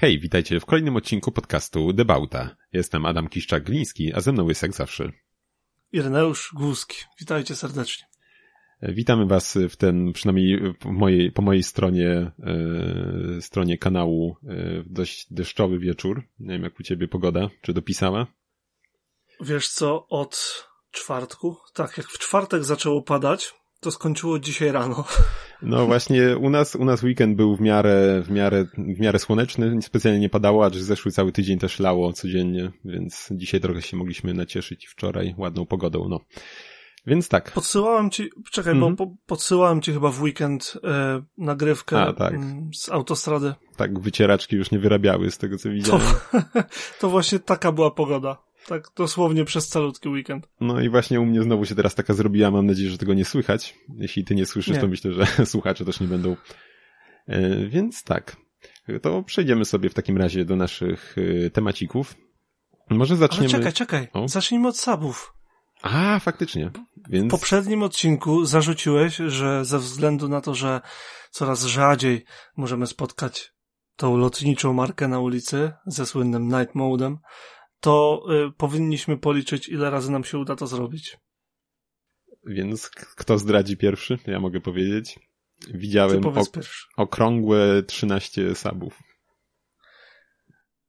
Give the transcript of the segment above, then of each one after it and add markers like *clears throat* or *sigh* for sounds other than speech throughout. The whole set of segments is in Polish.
Hej, witajcie w kolejnym odcinku podcastu Debauta. Jestem Adam Kiszczak-Gliński, a ze mną jest jak zawsze. Ireneusz Głuski. Witajcie serdecznie. Witamy Was w ten, przynajmniej po mojej, po mojej stronie, e, stronie kanału, e, dość deszczowy wieczór. Nie wiem, jak u Ciebie pogoda, czy dopisała? Wiesz co, od czwartku, tak jak w czwartek zaczęło padać, to skończyło dzisiaj rano. No właśnie, u nas, u nas weekend był w miarę, w miarę, w miarę słoneczny, specjalnie nie padało, acz zeszły cały tydzień też lało codziennie, więc dzisiaj trochę się mogliśmy nacieszyć wczoraj ładną pogodą, no. Więc tak. Podsyłałem ci, czekaj, mm -hmm. bo mhm. po, podsyłałem ci chyba w weekend e, nagrywkę A, tak. m, z autostrady. Tak, wycieraczki już nie wyrabiały z tego co widziałem. To, *laughs* to właśnie taka była pogoda. Tak dosłownie przez calutki weekend. No i właśnie u mnie znowu się teraz taka zrobiła, mam nadzieję, że tego nie słychać. Jeśli ty nie słyszysz, nie. to myślę, że *laughs* słuchacze też nie będą. E, więc tak, to przejdziemy sobie w takim razie do naszych e, temacików. Może zaczniemy... Ale czekaj, czekaj, o? zacznijmy od subów. A, faktycznie. Więc... W poprzednim odcinku zarzuciłeś, że ze względu na to, że coraz rzadziej możemy spotkać tą lotniczą markę na ulicy ze słynnym night modem, to y, powinniśmy policzyć, ile razy nam się uda to zrobić. Więc kto zdradzi pierwszy? Ja mogę powiedzieć. Widziałem ok okrągłe 13 sabów.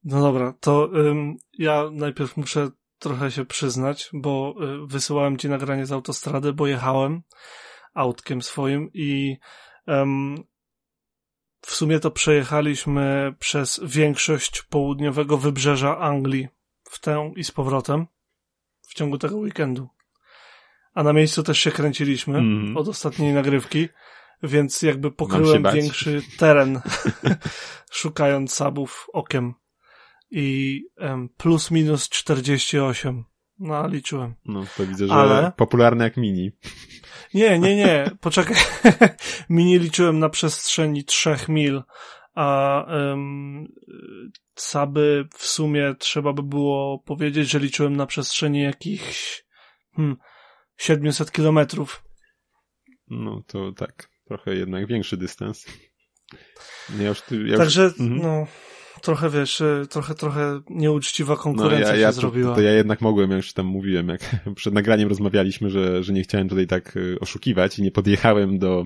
No dobra, to ym, ja najpierw muszę trochę się przyznać, bo y, wysyłałem ci nagranie z autostrady, bo jechałem autkiem swoim i ym, w sumie to przejechaliśmy przez większość południowego wybrzeża Anglii w tę i z powrotem w ciągu tego weekendu. A na miejscu też się kręciliśmy mm. od ostatniej nagrywki, więc jakby pokryłem większy teren, *laughs* szukając sabów okiem. I um, plus minus 48. No, liczyłem. No, to widzę, że Ale... popularne jak mini. Nie, nie, nie. Poczekaj. *laughs* mini liczyłem na przestrzeni 3 mil, a um, Saby w sumie trzeba by było powiedzieć, że liczyłem na przestrzeni jakichś hmm, 700 kilometrów. No to tak, trochę jednak większy dystans. Ja już, ja Także, już... Mhm. no, trochę wiesz, y, trochę, trochę nieuczciwa konkurencja no, ja, ja się to, zrobiła. To ja jednak mogłem, ja już tam mówiłem, jak *laughs* przed nagraniem rozmawialiśmy, że, że nie chciałem tutaj tak y, oszukiwać i nie podjechałem do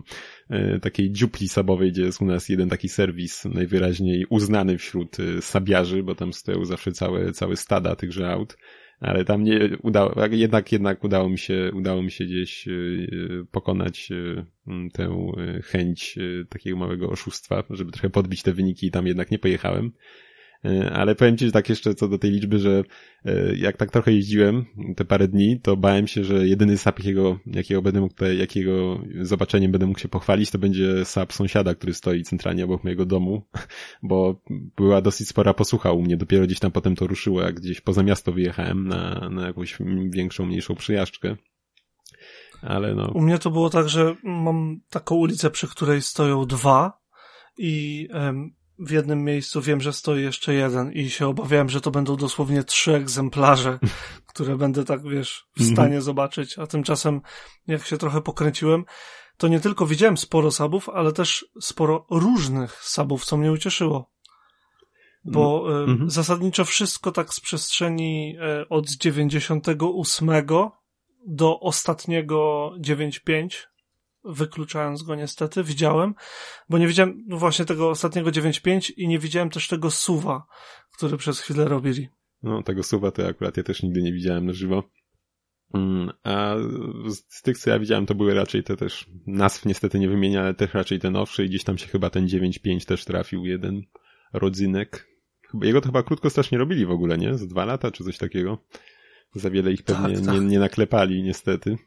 y, takiej dziupli sabowej, gdzie jest u nas jeden taki serwis najwyraźniej uznany wśród sabiarzy, bo tam stoją zawsze całe, całe stada tychże aut ale tam nie udało, jednak, jednak udało mi się, udało mi się gdzieś pokonać tę chęć takiego małego oszustwa, żeby trochę podbić te wyniki i tam jednak nie pojechałem. E, ale powiem Ci, że tak jeszcze co do tej liczby, że e, jak tak trochę jeździłem te parę dni, to bałem się, że jedyny sap, jakiego, jakiego będę mógł tutaj, jakiego zobaczeniem będę mógł się pochwalić, to będzie sap sąsiada, który stoi centralnie obok mojego domu, *laughs* bo była dosyć spora posłucha u mnie, dopiero gdzieś tam potem to ruszyło, jak gdzieś poza miasto wyjechałem na, na jakąś większą, mniejszą przyjażdżkę. Ale no. U mnie to było tak, że mam taką ulicę, przy której stoją dwa i w jednym miejscu wiem, że stoi jeszcze jeden i się obawiałem, że to będą dosłownie trzy egzemplarze, *laughs* które będę tak, wiesz, w mhm. stanie zobaczyć, a tymczasem jak się trochę pokręciłem, to nie tylko widziałem sporo sabów, ale też sporo różnych sabów, co mnie ucieszyło. Bo mm. Mhm. zasadniczo wszystko tak z przestrzeni e, od 98 do ostatniego 9.5 wykluczając go niestety, widziałem, bo nie widziałem no właśnie tego ostatniego 9.5 i nie widziałem też tego suwa, który przez chwilę robili. No, tego suwa to akurat ja też nigdy nie widziałem na żywo. Mm, a z tych, co ja widziałem, to były raczej te też, nazw niestety nie wymienia, ale też raczej te nowsze i gdzieś tam się chyba ten 9.5 też trafił, jeden rodzynek. Jego to chyba krótko strasznie robili w ogóle, nie? Z dwa lata czy coś takiego. Za wiele ich pewnie tak, tak. Nie, nie naklepali, niestety.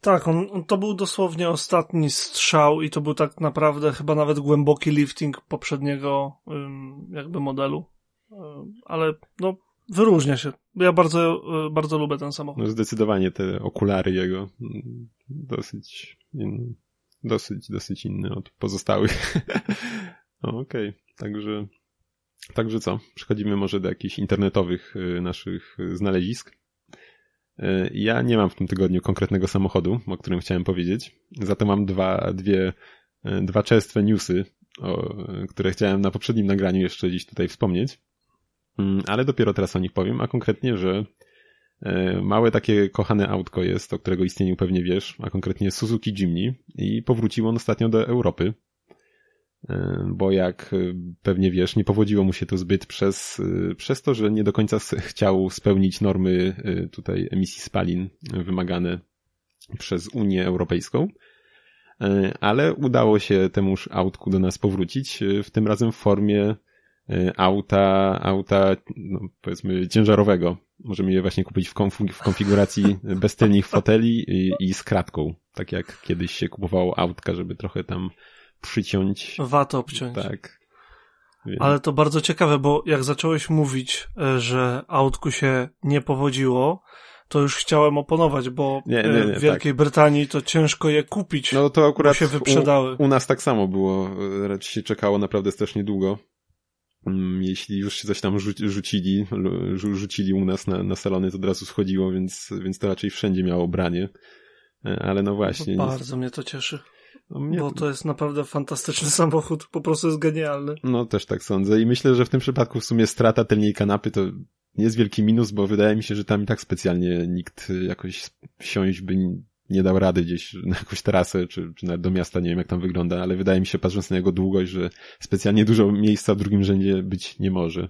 Tak, on, on, to był dosłownie ostatni strzał i to był tak naprawdę chyba nawet głęboki lifting poprzedniego jakby modelu. Ale no, wyróżnia się. Ja bardzo, e, bardzo lubię ten samochód. No zdecydowanie te okulary jego mm, dosyć, dosyć, dosyć inne od pozostałych. *laughs* no, Okej, okay. także, także co? Przechodzimy może do jakichś internetowych e, naszych znalezisk. E, ja nie mam w tym tygodniu konkretnego samochodu, o którym chciałem powiedzieć. Za to mam dwa, dwie, e, dwa czerstwe newsy o, które chciałem na poprzednim nagraniu jeszcze dziś tutaj wspomnieć, mm, ale dopiero teraz o nich powiem, a konkretnie, że e, małe takie kochane autko jest, o którego istnieniu pewnie wiesz, a konkretnie Suzuki Jimny i powrócił on ostatnio do Europy, bo jak pewnie wiesz, nie powodziło mu się to zbyt przez, przez to, że nie do końca chciał spełnić normy tutaj emisji spalin wymagane przez Unię Europejską. E, ale udało się temuż autku do nas powrócić, e, w tym razem w formie e, auta, auta, no, powiedzmy, ciężarowego. Możemy je właśnie kupić w, konf- w konfiguracji *laughs* bez tylnych foteli i, i, z kratką. Tak jak kiedyś się kupowało autka, żeby trochę tam przyciąć. Wat obciąć. Tak. Więc... Ale to bardzo ciekawe, bo jak zacząłeś mówić, że autku się nie powodziło, to już chciałem oponować, bo nie, nie, nie, w Wielkiej tak. Brytanii to ciężko je kupić. No to akurat się wyprzedały. U, u, nas tak samo było. Raczej się czekało naprawdę strasznie długo. Mm, jeśli już się coś tam rzucili, rzucili u nas na, na salony, to od razu schodziło, więc, więc to raczej wszędzie miało branie. E, ale no właśnie. No bardzo mnie to cieszy. No mnie... Bo to jest naprawdę fantastyczny *laughs* samochód, po prostu jest genialny. No też tak sądzę i myślę, że w tym przypadku w sumie strata tylnej kanapy to nie jest wielki minus, bo wydaje mi się, że tam i tak specjalnie nikt jakoś wsiąść by nie dał rady gdzieś na jakąś trasę, czy, czy nawet do miasta, nie wiem jak tam wygląda, ale wydaje mi się, patrząc na jego długość, że specjalnie dużo miejsca w drugim rzędzie być nie może.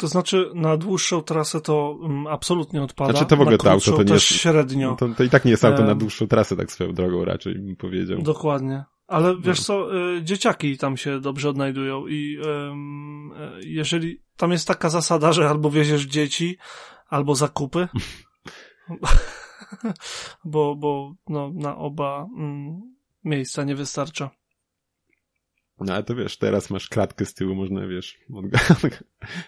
To znaczy, na dłuższą trasę to um, absolutnie odpada. Znaczy, to w ogóle to auto to nie jest. średnio. To, to i tak nie jest auto na dłuższą trasę, tak swoją drogą raczej bym powiedział. Dokładnie. Ale wiesz no. co, y, dzieciaki tam się dobrze odnajdują i y, jeżeli tam jest taka zasada, że albo wieziesz dzieci, albo zakupy, *laughs* bo, bo no, na oba mm, miejsca nie wystarcza. No ale to wiesz, teraz masz kratkę z tyłu, można wiesz, *laughs* od...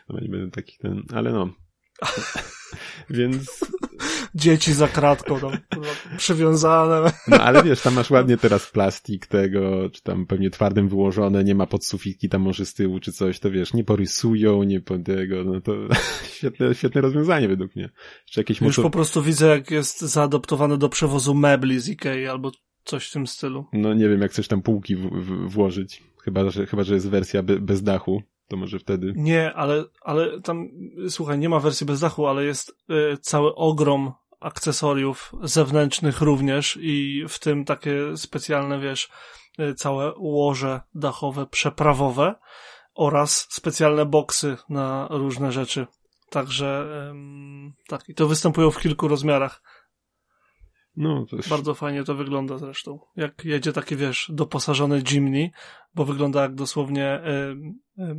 no nie będę taki ten, ale no. *laughs* Więc dzieci za kratką tam przywiązane. No ale wiesz, tam masz ładnie teraz plastik tego, czy tam pewnie twardym wyłożone, nie ma podsufitki tam może z tyłu czy coś, to wiesz, nie porysują, nie po tego, no to *laughs* świetne, świetne rozwiązanie według mnie. Czy jakieś Już motor... po prostu widzę, jak jest zaadoptowane do przewozu mebli z Ikei albo coś w tym stylu. No nie wiem, jak coś tam półki w, w, włożyć. Chyba że, chyba, że jest wersja be, bez dachu to może wtedy. Nie, ale, ale tam, słuchaj, nie ma wersji bez dachu, ale jest y, cały ogrom akcesoriów zewnętrznych również i w tym takie specjalne, wiesz, y, całe łoże dachowe, przeprawowe oraz specjalne boksy na różne rzeczy. Także tak, i to występują w kilku rozmiarach. No. Bardzo fajnie to wygląda zresztą. Jak jedzie taki, wiesz, doposażony Jimny, bo wygląda jak dosłownie y, y,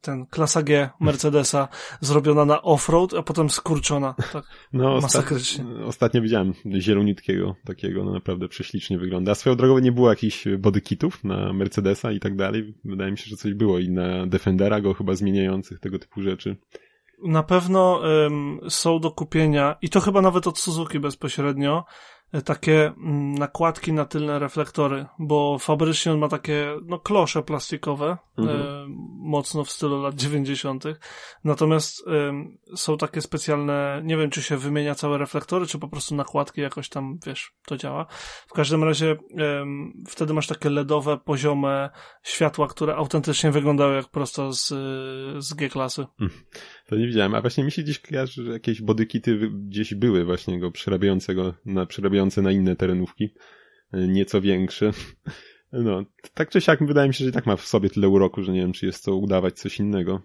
ten klasa G Mercedesa zrobiona na offroad, a potem skurczona. Tak, *laughs* no, masakrycznie. Ostatnio, ostatnio widziałem zielonitkiego takiego, no naprawdę prześlicznie wygląda. A swoją drogą nie było jakichś bodykitów na Mercedesa i tak dalej. Wydaje mi się, że coś było i na Defendera go chyba zmieniających tego typu rzeczy na pewno um, są do kupienia, i to chyba nawet od Suzuki bezpośrednio, E, takie mm, nakładki na tylne reflektory, bo fabrycznie on ma takie no, klosze plastikowe, mhm. e, mocno w stylu lat 90. Natomiast e, są takie specjalne, nie wiem czy się wymienia całe reflektory, czy po prostu nakładki jakoś tam, wiesz, to działa. W każdym razie e, wtedy masz takie LEDowe, poziome światła, które autentycznie wyglądają jak prosto z, z G-klasy. To nie widziałem, a właśnie mi się gdzieś kojarzy, że jakieś bodykity gdzieś były właśnie go przerabiającego na przerabiającego na inne terenówki, e, nieco większe. *laughs* No, tak czy siak wydaje mi się, że i tak ma w sobie tyle uroku, że nie wiem, czy jest to udawać coś innego.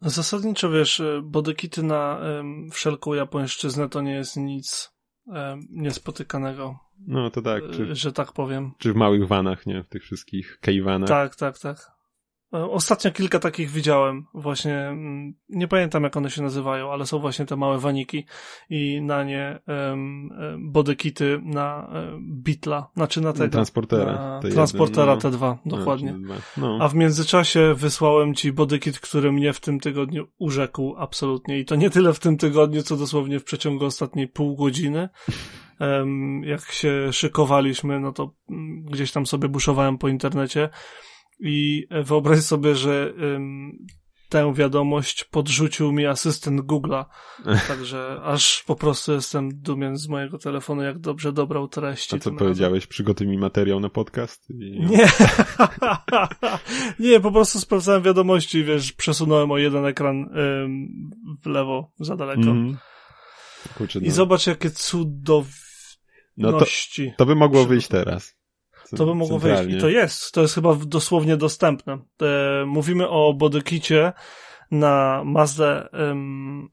Zasadniczo wiesz, e, bodykity na um, wszelką japońszczyznę to nie jest nic um, niespotykanego. No to tak. Czy, że tak powiem. Czy w małych vanach, nie? W tych wszystkich kejwanach. Tak, tak, tak. E, ostatnio kilka takich widziałem, właśnie, mm, nie pamiętam jak one się nazywają, ale są właśnie te małe waniki i na nie um, bodykity na um, Bitla, znaczy na tego. Transportera. Na transportera jeden, no. T2, dokładnie. No, no. A w międzyczasie wysłałem ci bodykit, który mnie w tym tygodniu urzekł absolutnie i to nie tyle w tym tygodniu, co dosłownie w przeciągu ostatniej pół godziny. Um, jak się szykowaliśmy, no to um, gdzieś tam sobie buszowałem po internecie i wyobraź sobie, że um, tę wiadomość podrzucił mi asystent Google'a. *laughs* Także aż po prostu jestem dumien z mojego telefonu, jak dobrze dobrał treści. A co powiedziałeś? Przygotuj mi materiał na podcast? I... Nie. *laughs* nie, po prostu sprawdzałem wiadomości, wiesz, przesunąłem o jeden ekran ym, w lewo, za daleko. Mm. Kurczę, no. I zobacz, jakie cudowności. No to, to by mogło wyjść teraz. To by mogło wyjść. I to jest. To jest chyba dosłownie dostępne. E, mówimy o bodykicie na Mazda um,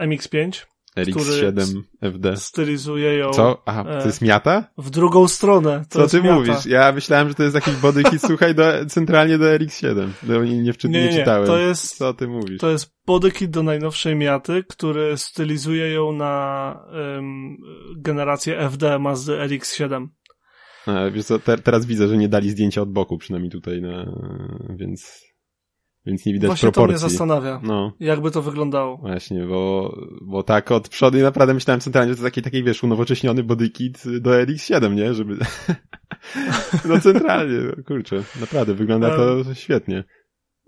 MX-5. RX7 FD. Stylizuje ją. Co? Aha, to e, jest miata? W drugą stronę. Co ty miata. mówisz? Ja myślałem, że to jest jakiś bodykit, *laughs* słuchaj, do, centralnie do RX7. No, nie, nie, nie, nie, czytałem. To jest, Co ty mówisz? To jest bodykit do najnowszej miaty, który stylizuje ją na um, generację FD Mazda RX7. A, wiesz co, te, teraz widzę, że nie dali zdjęcia od boku, przynajmniej tutaj, na, więc, więc nie widać Właśnie proporcji. Właśnie to mnie zastanawia, no. jakby to wyglądało. Właśnie, bo, bo tak od przodu naprawdę myślałem centralnie, że to taki, taki wiesz, unowocześniony bodykit do RX-7, nie? Żeby, *laughs* no centralnie, kurczę, naprawdę, wygląda to świetnie.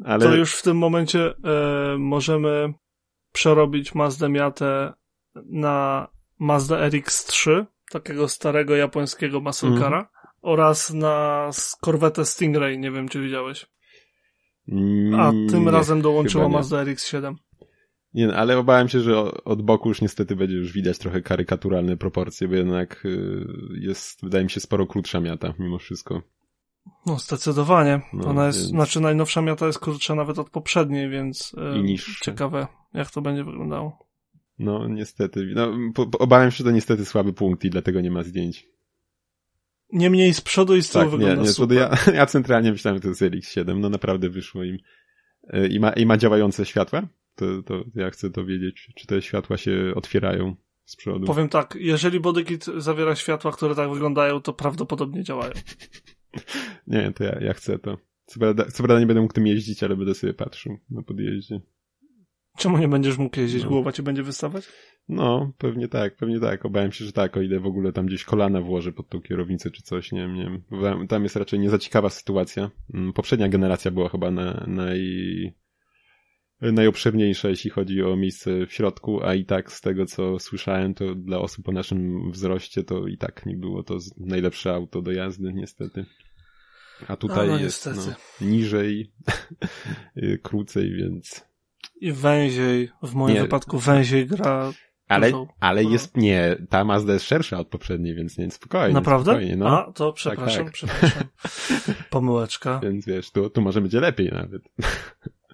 Ale... To już w tym momencie e, możemy przerobić Mazda Miatę na Mazda RX-3, takiego starego japońskiego muscle mm. oraz na korwetę Stingray, nie wiem czy widziałeś. A tym nie, razem dołączyła Mazda RX-7. Nie, no, ale obawiam się, że od boku już niestety będzie już widać trochę karykaturalne proporcje, bo jednak y, jest, wydaje mi się, sporo krótsza miata mimo wszystko. No, zdecydowanie. No, Ona jest, więc... znaczy najnowsza miata jest krótsza nawet od poprzedniej, więc I ciekawe, jak to będzie wyglądało. No, niestety. No, po, po, obawiam się, że to niestety słaby punkt i dlatego nie ma zdjęć. Niemniej z przodu i z tyłu tak, wygląda nie, nie, super. Ja, *laughs* ja centralnie myślałem, że to jest RX-7. No naprawdę wyszło im. E, I ma, I ma działające światła? To, to ja chcę dowiedzieć, czy te światła się otwierają z przodu. Powiem tak, jeżeli bodykit zawiera światła, które tak wyglądają, to prawdopodobnie działają. *laughs* nie, to ja, ja chcę to. Co prawda, co prawda nie będę mógł tym jeździć, ale będę sobie patrzył na podjeździe. Czemu nie będziesz mógł jeździć? No. Głowa ci będzie wystawać? No, pewnie tak, pewnie tak. Obawiam się, że tak, o ile w ogóle tam gdzieś kolana włożę pod tą kierownicę czy coś, nie wiem, nie wiem. Tam jest raczej nie za ciekawa sytuacja. Mm, poprzednia generacja była chyba na, naj, najobszerniejsza, jeśli chodzi o miejsce w środku, a i tak z tego, co słyszałem, to dla osób o naszym wzroście, to i tak nie było to najlepsze auto do jazdy, niestety. A tutaj no, jest no, niżej, *laughs* krócej, więc i węziej, w moim nie. wypadku węziej gra. Ale, ale jest, nie, ta Mazda jest szersza od poprzedniej, więc nie, spokojnie. Naprawdę? Spokojnie, no. A, to przepraszam, tak, tak. przepraszam. *laughs* Pomyłeczka. Więc wiesz, tu, tu może będzie lepiej nawet.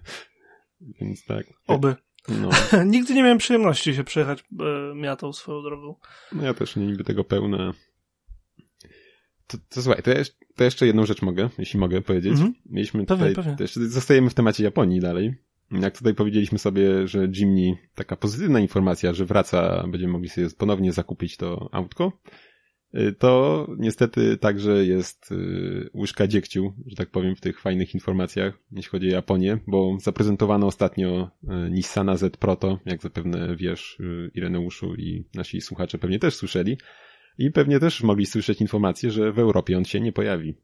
*laughs* więc tak. Oby. No. *laughs* Nigdy nie miałem przyjemności się przejechać e, miatą swoją drogą. No ja też nie niby tego pełne. To, to słuchaj, to, ja, to jeszcze jedną rzecz mogę, jeśli mogę powiedzieć. Mhm. Mieliśmy pewnie, tutaj, pewnie. Też, zostajemy w temacie Japonii dalej. Jak tutaj powiedzieliśmy sobie, że Jimny, taka pozytywna informacja, że wraca, będziemy mogli sobie ponownie zakupić to autko, y, to niestety także jest y, łyżka dziegciu, że tak powiem, w tych fajnych informacjach, jeśli chodzi o Japonię, bo zaprezentowano ostatnio y, Nissana Z Proto, jak zapewne wiesz, Ireneuszu i nasi słuchacze pewnie też słyszeli, i pewnie też mogli słyszeć informację, że w Europie on się nie pojawi.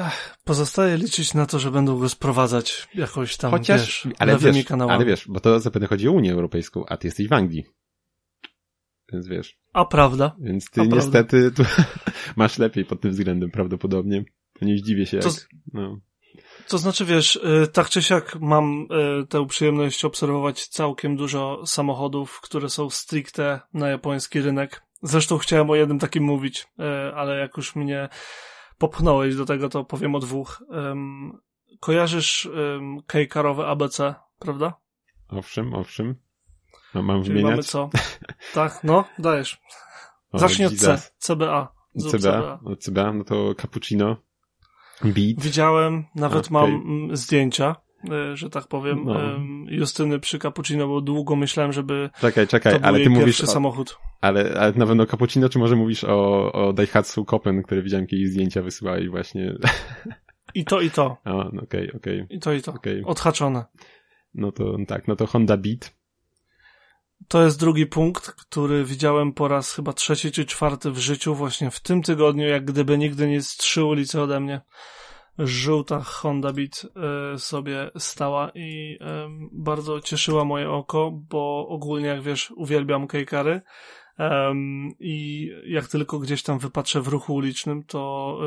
Ach, pozostaje liczyć na to, że będą go sprowadzać jakoś tam, Chociaż, wiesz, ale wiesz, kanałami. Ale wiesz, bo to zapewne chodzi o Unię Europejską, a ty jesteś w Anglii. Więc wiesz. A prawda. Więc ty a niestety tu *laughs* masz lepiej pod tym względem prawdopodobnie. Nie zdziwię się, jak, to, no. To znaczy, wiesz, y, tak czy siak mam y, tę przyjemność obserwować całkiem dużo samochodów, które są stricte na japoński rynek. Zresztą chciałem o jednym takim mówić, y, ale jak już mnie popchnąłeś do tego, to powiem o dwóch. Um, kojarzysz um, kejkarowe ABC, prawda? Owszem, owszem. No, mam Czyli wymieniać? mamy co? tak, no, dajesz. *laughs* Zacznij od C, CBA. CBA, CBA. No, CBA, no to cappuccino, beat. Widziałem, nawet okay. mam zdjęcia e, że tak powiem, no. Justyny przy Cappuccino, bo długo myślałem, żeby czekaj, czekaj, to był ale ty mówisz o, samochód. Ale, ale na pewno Cappuccino, czy może mówisz o, o Daihatsu Kopen, które widziałem kiedyś zdjęcia wysyłali właśnie. I to, i to. *laughs* O, okej, okay, okej. Okay. I to, i to. Okay. Odhaczone. No to tak, no to Honda Beat. To jest drugi punkt, który widziałem po raz chyba trzeci czy czwarty w życiu, właśnie w tym tygodniu, jak gdyby nigdy nic trzy ulice ode mnie. Żółta Honda Beat y, sobie stała i y, bardzo cieszyła moje oko, bo ogólnie, jak wiesz, uwielbiam kejkary i jak tylko gdzieś tam wypatrzę w ruchu ulicznym, to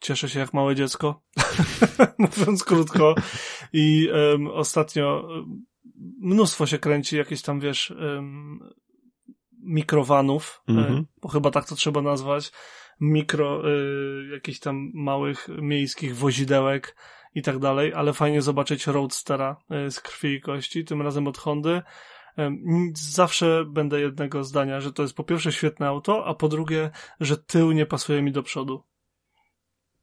cieszę się jak małe dziecko, *laughs* mówiąc krótko. I ostatnio mnóstwo się kręci, jakieś tam, wiesz, mikrowanów, mm -hmm. bo chyba tak to trzeba nazwać, mikro, y, jakichś tam małych miejskich wozidełek i tak dalej, ale fajnie zobaczyć Roadstera y, z krwi i kości, tym razem od Hondy. Zawsze będę jednego zdania, że to jest po pierwsze świetne auto, a po drugie, że tył nie pasuje mi do przodu.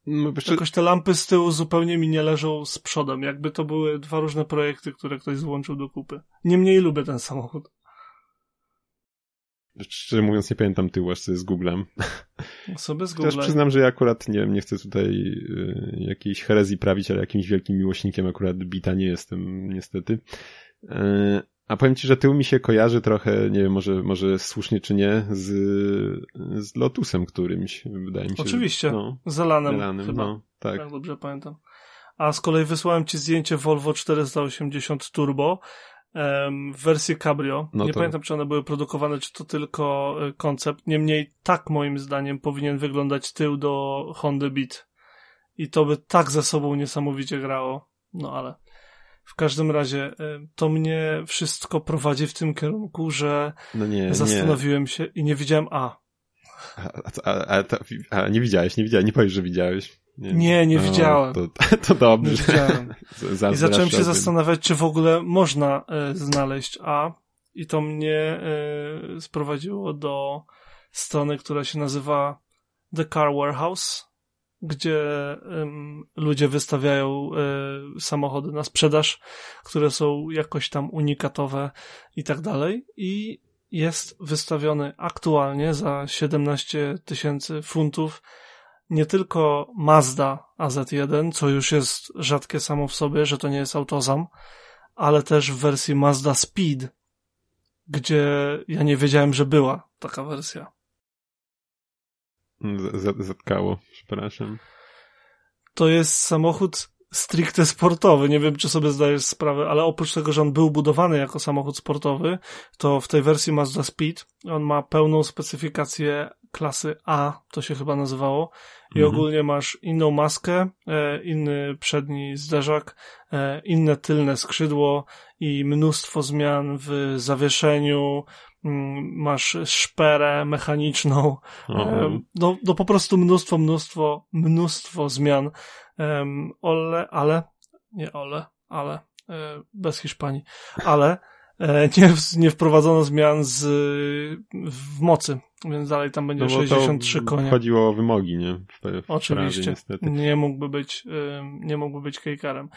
No, jeszcze... Jakoś te lampy z tyłu zupełnie mi nie leżą z przodem, jakby to były dwa różne projekty, które ktoś złączył do kupy. Niemniej lubię ten samochód. Szczerze mówiąc, nie pamiętam tyłu, aż sobie zgooglem. Sobie zgooglem. Chociaż przyznam, że ja akurat nie, nie chcę tutaj y, jakiejś herezji prawić, ale jakimś wielkim miłośnikiem akurat bita nie jestem, niestety. Y, a powiem ci, że tył mi się kojarzy trochę, nie wiem, może, może słusznie czy nie, z, z Lotusem którymś, wydaje mi się. Oczywiście, no, z Elanem, Elanem chyba. No, tak. tak dobrze pamiętam. A z kolei wysłałem ci zdjęcie Volvo 480 Turbo, w wersji Cabrio. No nie to... pamiętam, czy one były produkowane, czy to tylko e, koncept. Niemniej tak moim zdaniem powinien wyglądać tył do Honda Beat. I to by tak ze sobą niesamowicie grało. No ale w każdym razie e, to mnie wszystko prowadzi w tym kierunku, że no nie, zastanowiłem nie. się i nie widziałem A. A, a, a, a, nie widziałeś, nie widziałeś, nie powiesz, że widziałeś. Nie, nie, nie widziałem. To, *laughs* to dobrze. Nie widziałem. *laughs* I zacząłem się zastanawiać, czy w ogóle można e, znaleźć A. I to mnie e, sprowadziło do strony, która się nazywa The Car Warehouse, gdzie ludzie wystawiają e, samochody na sprzedaż, które są jakoś tam unikatowe i tak dalej. I jest wystawiony aktualnie za 17 tysięcy funtów nie tylko Mazda AZ1, co już jest rzadkie samo w sobie, że to nie jest autozam, ale też w wersji Mazda Speed, gdzie ja nie wiedziałem, że była taka wersja. Zatkało, przepraszam. To jest samochód stricte sportowy. Nie wiem, czy sobie zdajesz sprawę, ale oprócz tego, że on był budowany jako samochód sportowy, to w tej wersji Mazda Speed on ma pełną specyfikację klasy A, to się chyba nazywało. I mhm. ogólnie masz inną maskę, e, inny przedni zderzak, e, inne tylne skrzydło i mnóstwo zmian w zawieszeniu, mm, masz szperę mechaniczną, e, no, no po prostu mnóstwo, mnóstwo, mnóstwo zmian. Ole, ale, nie ole, ale, bez Hiszpanii, ale *laughs* nie, nie wprowadzono zmian z, w mocy, więc dalej tam będzie no 63 konie. Chodziło o wymogi, nie? W, w Oczywiście. Prawie, nie mógłby być, nie mógłby być kejkarem.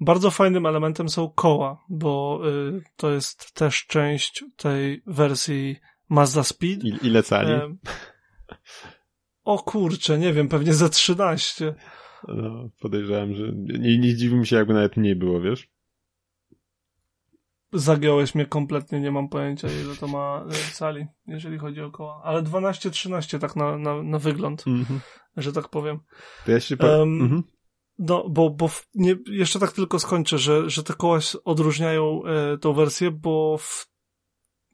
Bardzo fajnym elementem są koła, bo y, to jest też część tej wersji Mazda Speed. I, ile cali? O kurczę, nie wiem, pewnie za 13. No, podejrzewam, że nie, nie dziwi mi się, jakby nawet mniej było, wiesz? Zagiąłeś mnie kompletnie, nie mam pojęcia ile to ma e, cali, jeżeli chodzi o koła. Ale 12-13 tak na, na, na wygląd, mm -hmm. że tak powiem. To ja się um, mm -hmm. No, bo, bo w, nie, jeszcze tak tylko skończę, że, że te koła odróżniają e, tą wersję, bo w,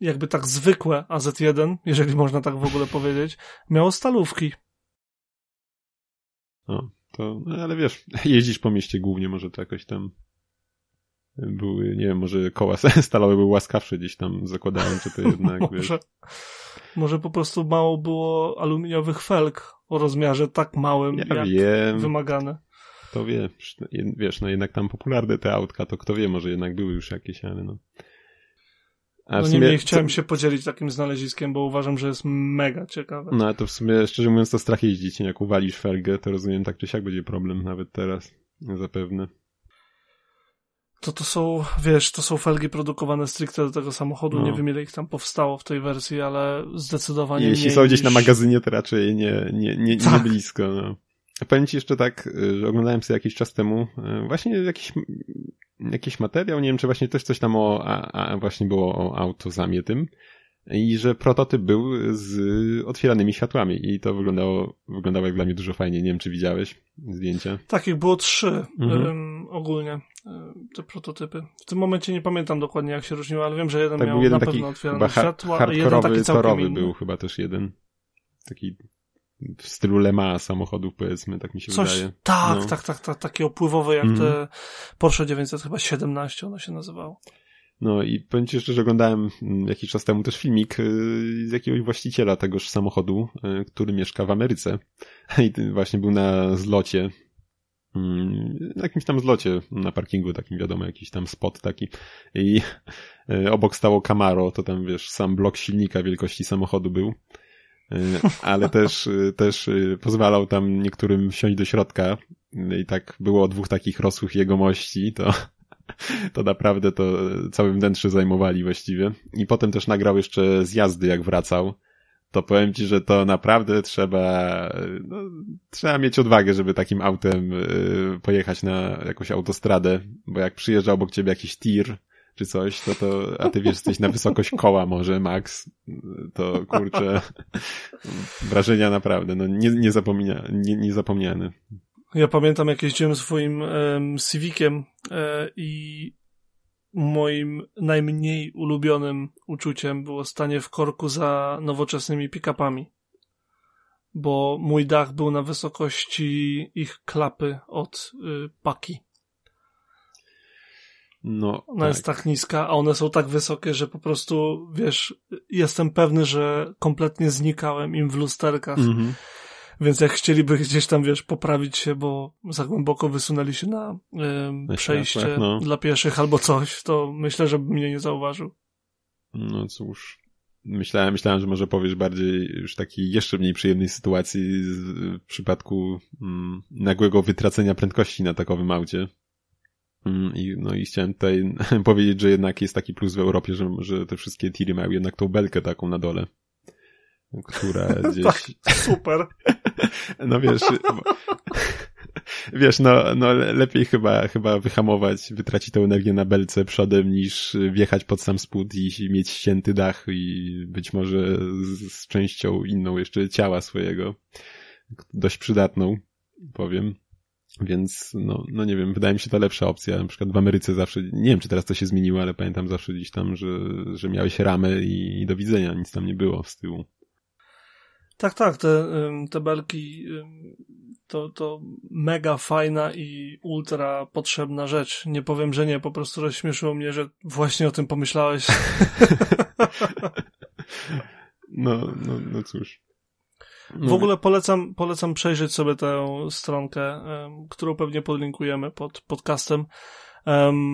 jakby tak zwykłe AZ1, jeżeli można tak w ogóle powiedzieć, miało stalówki. O, to, no, ale wiesz, *laughs* jeździsz po mieście głównie, może to jakoś tam były, nie wiem, może koła *laughs* stalowe były łaskawsze gdzieś tam zakładałem, czy to jednak, *laughs* może, wiesz... Może po prostu mało było aluminiowych felg o rozmiarze tak małym, ja jak wiem. wymagane. To wiesz, wiesz, no jednak tam popularne te autka, to kto wie, może jednak były już jakieś, ale no... A no sumie, niemniej chciałem się podzielić takim znaleziskiem, bo uważam, że jest mega ciekawe. No a to w sumie, szczerze mówiąc, to strach jeździć, jak uwalisz felgę, to rozumiem, tak czy siak będzie problem nawet teraz, zapewne to to są, wiesz, to są felgi produkowane stricte do tego samochodu. No. Nie wiem, ile ich tam powstało w tej wersji, ale zdecydowanie Jeśli są gdzieś niż... na magazynie, to raczej nie, nie, nie, tak. nie blisko. No. Powiem ci jeszcze tak, że oglądałem sobie jakiś czas temu e, właśnie jakiś, jakiś materiał, nie wiem, czy właśnie też coś tam o, a, a właśnie było o autozamie tym. I że prototyp był z otwieranymi światłami i to wyglądało, wyglądało jak dla mnie dużo fajnie. Nie wiem, czy widziałeś zdjęcia. Tak, ich było trzy mhm. ogólnie te prototypy. W tym momencie nie pamiętam dokładnie jak się różniły, ale wiem, że jeden tak, miał jeden na taki, pewno otwierane światła, a jeden taki torowy inny. był chyba też jeden. Taki w stylu Le Mans samochodów, powiedzmy, tak mi się Coś, wydaje. Tak, no. tak, tak, tak, takie opływowe jak Mhm. te Porsche 900 chyba 17 ono się nazywało. No i powiem ci szczerze, że oglądałem mm, jakiś czas temu też filmik y, z jakiegoś właściciela tegoż samochodu, y, który mieszka w Ameryce. *laughs* I właśnie był na zlocie. mm, Na jakimś tam zlocie na parkingu takim, wiadomo, jakiś tam spot taki. I y, obok stało Camaro, to tam wiesz, sam blok silnika wielkości samochodu był. Ale *laughs* też, też pozwalał tam niektórym wsiąść do środka. I tak było dwóch takich rosłych jegomości, to *laughs* to naprawdę to całym wnętrze zajmowali właściwie. I potem też nagrał jeszcze z jazdy, jak wracał. To powiem ci, że to naprawdę trzeba, no, trzeba mieć odwagę, żeby takim autem y, pojechać na jakąś autostradę, bo jak przyjeżdża obok ciebie jakiś tir czy coś, to to, a ty wiesz, jesteś na wysokość koła może, max, to kurczę, *laughs* wrażenia naprawdę, no nie, niezapomnia, nie, niezapomniane. Ja pamiętam jak jeździłem swoim em, Civiciem e, i moim najmniej ulubionym uczuciem było stanie w korku za nowoczesnymi pick-upami. Bo mój dach był na wysokości ich klapy od y, paki. No, Ona tak. jest tak niska, a one są tak wysokie, że po prostu, wiesz, jestem pewny, że kompletnie znikałem im w lusterkach. Mhm. Więc jak chcieliby gdzieś tam, wiesz, poprawić się, bo za głęboko wysunęli się na, przejście światłach, no. dla pieszych albo coś, to myślę, że mnie nie zauważył. No cóż. Myślałem, myślałem, że może powiesz bardziej już takiej jeszcze mniej przyjemnej sytuacji w przypadku mm, nagłego wytracenia prędkości na takowym aucie. Mm, I, no i chciałem tutaj *laughs* powiedzieć, że jednak jest taki plus w Europie, że, że te wszystkie tiry mają jednak tą belkę taką na dole, która *laughs* gdzieś... Tak, super. *laughs* No wiesz, wiesz, no, no le- lepiej chyba, chyba wyhamować, wytracić tę energię na belce przodem niż wjechać pod sam spód i mieć ścięty dach i być może z, częścią inną jeszcze ciała swojego. Dość przydatną, powiem. Więc, no, no nie wiem, wydaje mi się to lepsza opcja. Na przykład w Ameryce zawsze, nie wiem czy teraz to się zmieniło, ale pamiętam zawsze gdzieś tam, że, że miałeś ramę i, i do widzenia, nic tam nie było z tyłu. Tak, tak, te, te belki to, to mega fajna i ultra potrzebna rzecz. Nie powiem, że nie, po prostu rozśmieszyło mnie, że właśnie o tym pomyślałeś. *laughs* No, no, no cóż. No, W ogóle polecam, polecam przejrzeć sobie tę stronkę, którą pewnie podlinkujemy pod podcastem, em,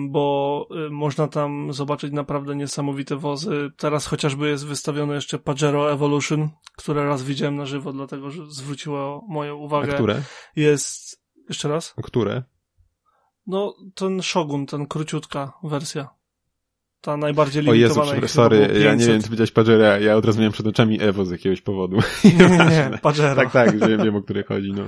bo y, można tam zobaczyć naprawdę niesamowite wozy. Teraz chociażby jest wystawione jeszcze Pajero Evolution, które raz widziałem na żywo, dlatego że zwróciło moją A uwagę. które? Jest, jeszcze raz? A które? No, ten Shogun, ten króciutka wersja. Ta najbardziej O Jezu, limitowana. chyba sorry, ja nie 500. wiem, czy powiedziałeś Pajera, ja od razu miałem przed oczami Evo z jakiegoś powodu. *laughs* Nie, nie, nie. Pajero. Tak, tak, że wiem, o które chodzi, no.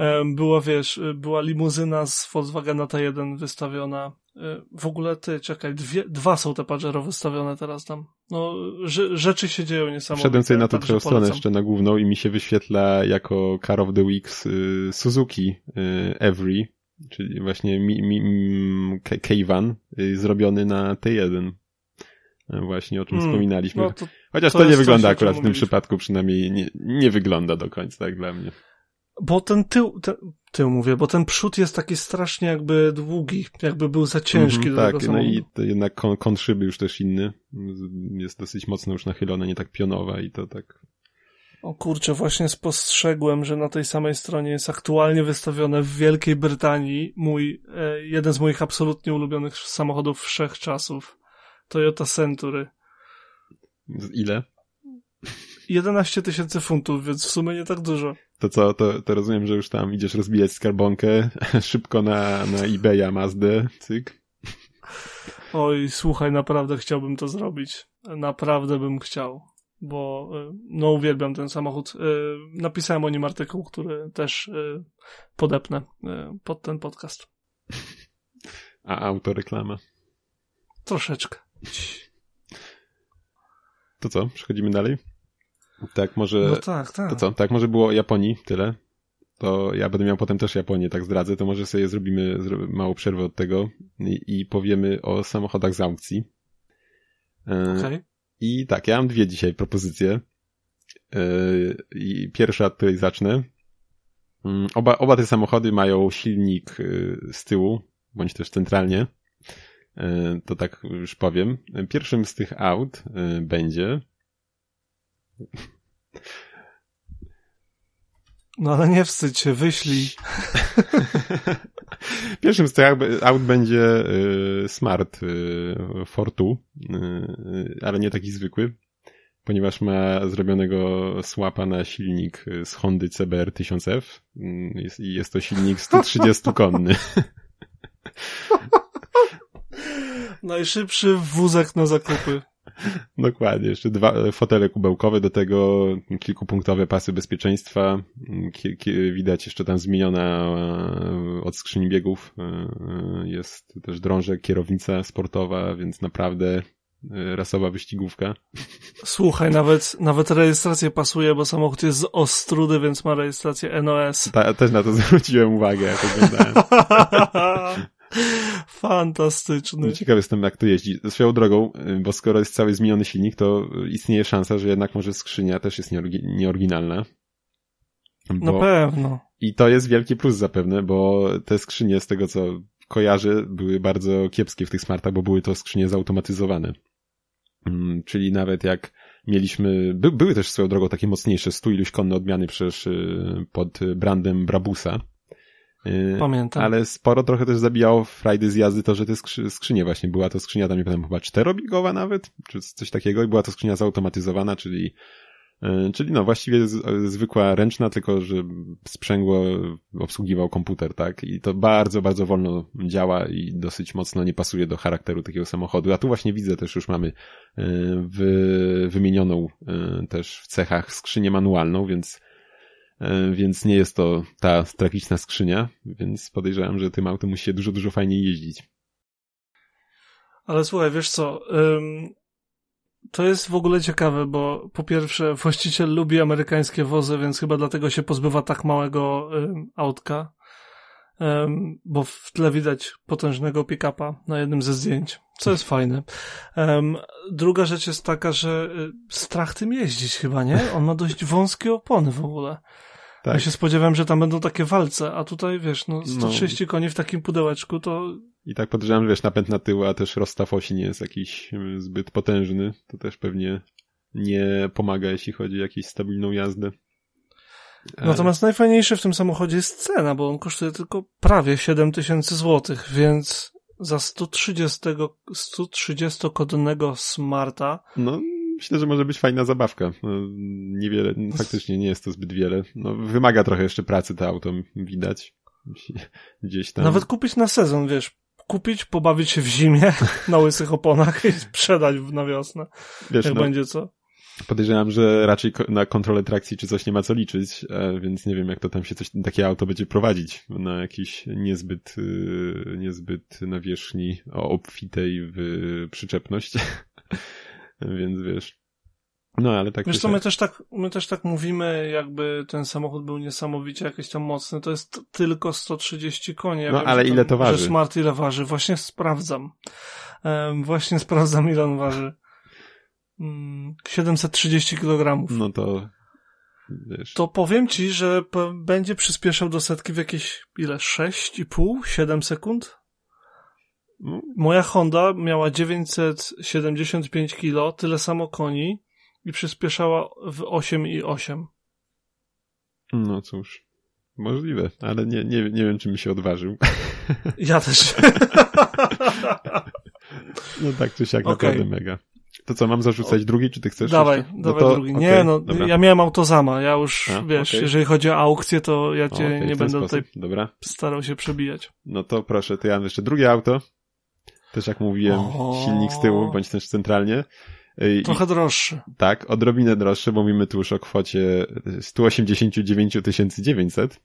Em, Była, wiesz, była limuzyna z Volkswagena T1 wystawiona. E, W ogóle ty, czekaj, dwie, dwa są te Pajero wystawione teraz tam. No, rze- rzeczy się dzieją niesamowite. Wszedłem sobie na tą także twoją stronę jeszcze na główną i mi się wyświetla jako Car of the Weeks y, Suzuki y, Every, czyli właśnie mi, mi, mi, K-Van y, zrobiony na T1. Y, Właśnie o czym Mm, wspominaliśmy. No to Chociaż to to, nie wygląda akurat w tym przypadku, przynajmniej nie, nie wygląda do końca tak dla mnie. Bo ten tył, ten, tył mówię, bo ten przód jest taki strasznie jakby długi, jakby był za ciężki Mhm, do tak, tego no i jednak kon, kąt szyby już też inny. Jest dosyć mocno już nachylona, nie tak pionowa i to tak... O kurczę, właśnie spostrzegłem, że na tej samej stronie jest aktualnie wystawione w Wielkiej Brytanii mój, e, jeden z moich absolutnie ulubionych samochodów wszechczasów. Toyota Century. Ile? 11 tysięcy funtów, więc w sumie nie tak dużo. To co, to, to rozumiem, że już tam idziesz rozbijać skarbonkę *laughs* szybko na, na eBaya Mazdę, cyk. Oj, słuchaj, naprawdę chciałbym to zrobić. Naprawdę bym chciał, bo e, no uwielbiam ten samochód. E, Napisałem o nim artykuł, który też e, podepnę pod ten podcast. A autoreklama. Troszeczkę. to co? Przechodzimy dalej? Tak, może... No tak, tak. To co? Tak, może było o Japonii, tyle. To ja będę miał potem też Japonię, tak zdradzę, to może sobie zrobimy małą przerwę od tego i, i powiemy o samochodach z aukcji. E, okay. I tak, ja mam dwie dzisiaj propozycje. E, I pierwsza, od której zacznę. Mm, oba, oba te samochody mają silnik e, z tyłu, bądź też centralnie. To tak już powiem. Pierwszym z tych aut będzie no ale nie wstydź się, wyślij. *laughs* Pierwszym z tych aut będzie y, Smart y, Fortu, y, ale nie taki zwykły, ponieważ ma zrobionego słapa na silnik z Hondy CBR 1000F jest, i jest to silnik 130-konny. *laughs* Najszybszy wózek na zakupy. *laughs* Dokładnie, jeszcze dwa e, fotele kubełkowe, do tego kilkupunktowe pasy bezpieczeństwa, widać jeszcze tam zmieniona e, od skrzyni biegów, e, jest też drążek, kierownica sportowa, więc naprawdę rasowa wyścigówka. Słuchaj, nawet, nawet rejestracja pasuje, bo samochód jest z Ostrudy, więc ma rejestrację NOS. Ta, też na to *laughs* zwróciłem uwagę, jak oglądałem. *laughs* *laughs* Fantastyczny. No, ciekawy jestem, jak to jeździ. Swoją drogą, y, bo skoro jest cały zmieniony silnik, to istnieje szansa, że jednak może skrzynia też jest nieoryginalna. Bo... No pewno. I to jest wielki plus zapewne, bo te skrzynie, z tego co kojarzę, były bardzo kiepskie w tych smartach, bo były to skrzynie zautomatyzowane. Mm, czyli nawet jak mieliśmy, by, były też swoją drogą takie mocniejsze, stu iluś konne odmiany przecież y, pod brandem Brabusa, Pamiętam. Ale sporo trochę też zabijało frajdy z jazdy to, że te skrzy skrzynie właśnie, była to skrzynia tam nie pamiętam chyba czterobigowa nawet, czy coś takiego i była to skrzynia zautomatyzowana, czyli y, Czyli no właściwie zwykła ręczna, tylko że sprzęgło obsługiwał komputer, tak? I to bardzo, bardzo wolno działa i dosyć mocno nie pasuje do charakteru takiego samochodu. A tu właśnie widzę też już mamy y, wy, wymienioną też w cechach skrzynię manualną, więc więc nie jest to ta tragiczna skrzynia, więc podejrzewam, że tym autem musi się dużo, dużo fajniej jeździć. Ale słuchaj, wiesz co, to jest w ogóle ciekawe, bo po pierwsze właściciel lubi amerykańskie wozy, więc chyba dlatego się pozbywa tak małego autka, bo w tle widać potężnego pick-upa na jednym ze zdjęć, co jest fajne. Druga rzecz jest taka, że y, strach tym jeździć chyba, nie? On ma dość wąskie opony w ogóle. Tak. Ja się spodziewałem, że tam będą takie walce, a tutaj wiesz, no 130 no. koni w takim pudełeczku to... I tak podejrzewam, że wiesz, napęd na tył, a też rozstaw osi nie jest jakiś zbyt potężny. To też pewnie nie pomaga, jeśli chodzi o jakąś stabilną jazdę. Natomiast najfajniejsze w tym samochodzie jest cena, bo on kosztuje tylko prawie 7000 złotych, więc za 130, 130-kodnego Smarta no myślę, że może być fajna zabawka. No, niewiele, faktycznie nie jest to zbyt wiele. No, wymaga trochę jeszcze pracy to auto, widać. *laughs* Gdzieś tam. Nawet kupić na sezon, wiesz, kupić, pobawić się w zimie *laughs* na łysych oponach i sprzedać na wiosnę. Wiesz, jak no, będzie co. Podejrzewam, że raczej na kontrolę trakcji czy coś nie ma co liczyć, e, więc nie wiem, jak to tam się coś, takie auto będzie prowadzić na jakiś niezbyt, y, niezbyt nawierzchni obfitej w przyczepność. *laughs* *laughs* Więc wiesz. No, ale tak. Wiesz co, my też tak, my też tak mówimy, jakby ten samochód był niesamowicie jakiś tam mocny. To jest tylko 130 koni. Ja no, wiem, ale ile to waży? Że Smart ile waży? Właśnie sprawdzam. Um, właśnie *laughs* sprawdzam, ile on waży. Um, 730 kg. No to Wiesz. To powiem ci, że będzie przyspieszał do setki w jakieś ile? 6,5? 7 sekund? Moja Honda miała 975 kg, tyle samo koni i przyspieszała w 8,8. No cóż, możliwe, ale nie, nie, nie wiem, czy mi się odważył. *laughs* Ja też. no tak, czy siak okay. naprawdę mega. To co, mam zarzucać drugi, czy ty chcesz? Dawaj, jeszcze? No dawaj to, drugi. Nie, okay, no, dobra. ja miałem autozama, ja już, A, wiesz, okay. jeżeli chodzi o aukcję, to ja cię okay, nie będę sposób. tutaj dobra. starał się przebijać. No to proszę, to ja mam jeszcze drugie auto. Też jak mówiłem, o... silnik z tyłu, bądź też centralnie. Trochę droższy. Tak, odrobinę droższy, bo mówimy tu już o kwocie 189 900.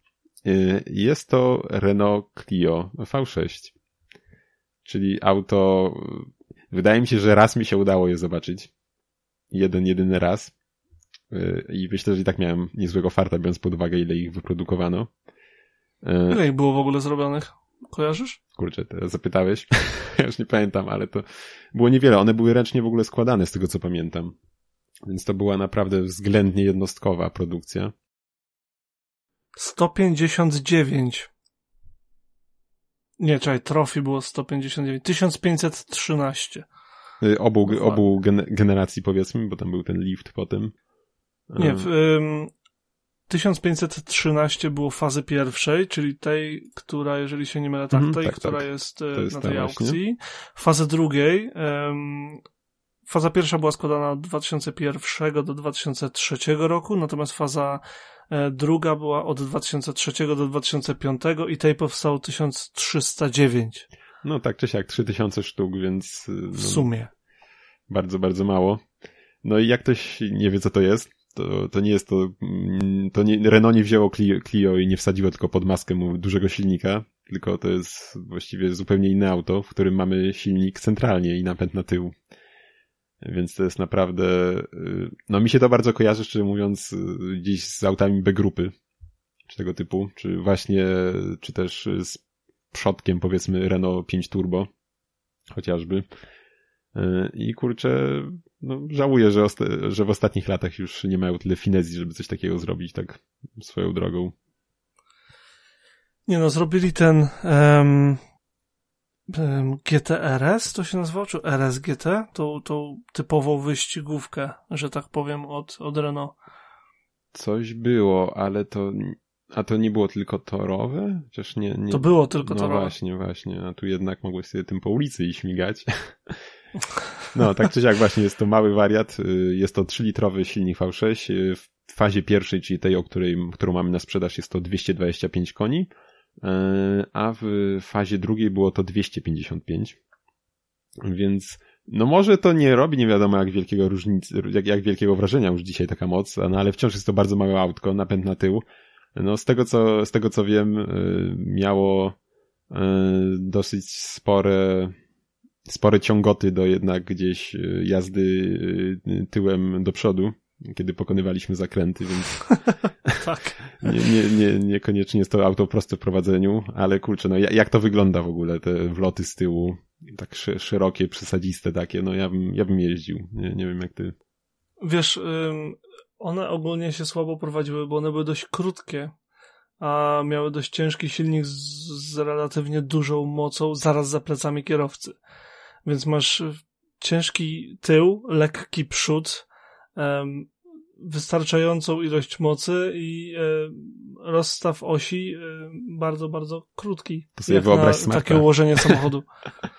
Jest to Renault Clio V6. Czyli auto, wydaje mi się, że raz mi się udało je zobaczyć. jeden, jedyny raz. I myślę, że i tak miałem niezłego farta, biorąc pod uwagę, ile ich wyprodukowano. Ile ich było w ogóle zrobionych? Kojarzysz? Kurczę, teraz zapytałeś. *laughs* ja już nie pamiętam, ale to było niewiele. One były ręcznie w ogóle składane, z tego co pamiętam. Więc to była naprawdę względnie jednostkowa produkcja. 159. Nie, czekaj, trofi było 159. 1513. Y, obu, obu generacji powiedzmy, bo tam był ten lift potem. Nie, w, ym, 1513 było fazy pierwszej, czyli tej, która, jeżeli się nie mylę, tak, mm, tej, tak, która tak. jest, e, jest na tej aukcji. Fazy drugiej, ym, faza pierwsza była składana od 2001 do 2003 roku, natomiast faza e, druga była od 2003 do 2005 i tej powstało 1309. No tak czy siak, 3000 sztuk, więc... No, w sumie. Bardzo, bardzo mało. No i jak ktoś nie wie, co to jest, to, to nie jest to, mm, to nie, Renault nie wzięło Clio, Clio i nie wsadziło tylko pod maskę mu dużego silnika, tylko to jest właściwie zupełnie inne auto, w którym mamy silnik centralnie i napęd na tył. Więc to jest naprawdę, y, no mi się to bardzo kojarzy, szczerze mówiąc, y, gdzieś z autami B grupy, czy tego typu, czy właśnie, czy też z przodkiem powiedzmy Renault 5 Turbo, chociażby. Y, I kurczę, no, żałuję, że, że w ostatnich latach już nie mają tyle finezji, żeby coś takiego zrobić tak swoją drogą. Nie no, zrobili ten um, um, GTRS, to się nazywało, czy RSGT? Tą, tą typową wyścigówkę, że tak powiem, od, od Renault. Coś było, ale to a to nie było tylko torowe? Chociaż nie, nie... To było tylko no torowe. No właśnie, właśnie. A tu jednak mogłeś sobie tym po ulicy i śmigać. *laughs* No, tak czy siak właśnie jest to mały wariat. Y, jest to 3-litrowy silnik V6. Y, w fazie pierwszej, czyli tej, o której, którą mamy na sprzedaż, jest to 225 koni, y, a w fazie drugiej było to 255. Więc no może to nie robi nie wiadomo jak wielkiego różnicy, jak, jak wielkiego wrażenia już dzisiaj taka moc, no ale wciąż jest to bardzo małe autko, napęd na tył. No z tego co, z tego co wiem, miało dosyć spore spore ciągoty do jednak gdzieś y, jazdy y, tyłem do przodu, kiedy pokonywaliśmy zakręty, więc *laughs* tak. nie, nie, nie, niekoniecznie jest to auto proste w prowadzeniu, ale kurczę, no jak to wygląda w ogóle, te wloty z tyłu, tak szerokie, przesadziste takie, no ja bym, ja bym jeździł, nie, nie wiem jak ty. Wiesz, one ogólnie się słabo prowadziły, bo one były dość krótkie, a miały dość ciężki silnik z, z relatywnie dużą mocą zaraz za plecami kierowcy. Więc masz ciężki tył, lekki przód, um, wystarczającą ilość mocy i e, rozstaw osi e, bardzo, bardzo krótki. To sobie wyobraź na takie ułożenie samochodu.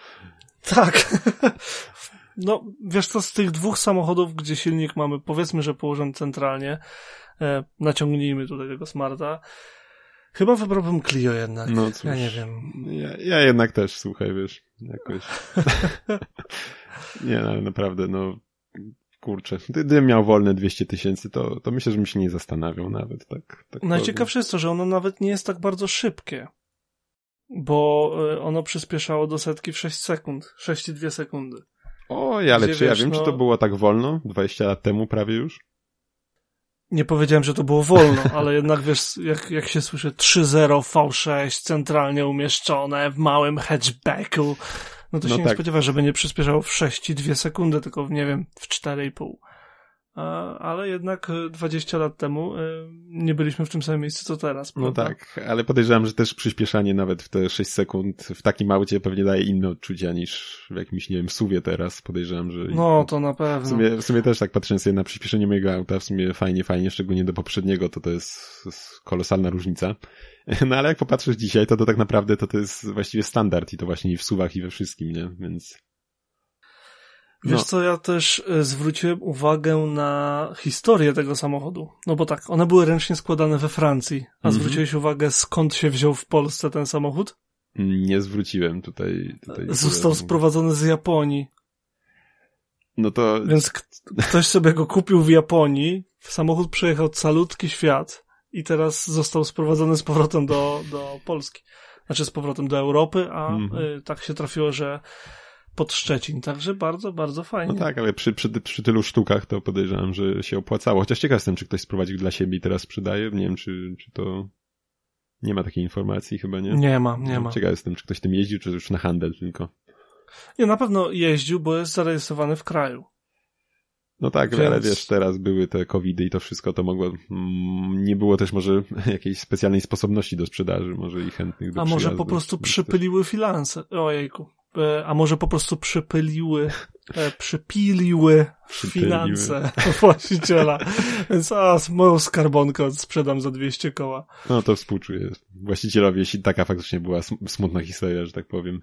*laughs* tak. no, wiesz co, z tych dwóch samochodów, gdzie silnik mamy, powiedzmy, że położony centralnie, e, naciągnijmy tutaj tego smarta, Chyba wybrałbym Clio jednak. No cóż, ja nie wiem. Ja, ja jednak też, słuchaj, wiesz, jakoś. *laughs* nie, no, ale naprawdę, no, kurczę, gdybym miał wolne 200 tysięcy, to, to myślę, że bym się nie zastanawiał nawet, tak. tak Najciekawsze jest to, że ono nawet nie jest tak bardzo szybkie, bo e, ono przyspieszało do setki w 6 sekund, 6,2 sekundy. Oj, ale Gdzie czy wiesz, ja wiem, no... czy to było tak wolno? 20 lat temu prawie już? Nie powiedziałem, że to było wolno, *laughs* ale jednak wiesz, jak, jak się słyszy 3.0 V6 centralnie umieszczone w małym hatchbacku, no to no się tak. nie spodziewa, żeby nie przyspieszało w 6,2 sekundy, tylko w, nie wiem, w 4,5 ale jednak 20 e, lat temu e, nie byliśmy w tym samym miejscu co teraz. No prawda? No tak, ale podejrzewam, że też przyspieszanie nawet w te 6 sekund w takim aucie pewnie daje inne odczucia niż w jakimś, nie wiem, suwie teraz. Podejrzewam, że... No, to na pewno. W sumie, w sumie też tak patrząc sobie na przyspieszenie mojego auta, w sumie fajnie, fajnie, szczególnie do poprzedniego, to to jest kolosalna różnica. *laughs* No ale jak popatrzysz dzisiaj, to to tak naprawdę to, to jest właściwie standard i to właśnie i w suwach i we wszystkim, nie? Więc... Wiesz no. co, ja też e, zwróciłem uwagę na historię tego samochodu. No bo tak, one były ręcznie składane we Francji. A mm -hmm. zwróciłeś uwagę, skąd się wziął w Polsce ten samochód? Nie zwróciłem tutaj. tutaj Został sprowadzony z Japonii. No to... Więc ktoś sobie go kupił w Japonii, samochód przejechał calutki świat i teraz został sprowadzony z powrotem do, do Polski. Znaczy z powrotem do Europy, a mm -hmm. y, tak się trafiło, że pod Szczecin, także bardzo, bardzo fajnie. No tak, ale przy, przy, przy tylu sztukach to podejrzewam, że się opłacało. Chociaż ciekaw jestem, czy ktoś sprowadził dla siebie i teraz sprzedaje. Nie wiem, czy, czy to... Nie ma takiej informacji chyba, nie? Nie ma, nie ma. Ciekaw jestem, czy ktoś tym jeździł, czy już na handel tylko. Nie, na pewno jeździł, bo jest zarejestrowany w kraju. No tak, Więc... ale wiesz, teraz były te covidy i to wszystko, to mogło, mm, nie było też może *laughs* jakiejś specjalnej sposobności do sprzedaży, może i chętnych do A może po prostu przypyliły finanse, ojejku, a może po prostu przypyliły, e, przypiliły finanse *laughs* właściciela, więc a, moją skarbonkę sprzedam za 200 koła. No to współczuję właścicielowi, jeśli taka faktycznie była smutna historia, że tak powiem.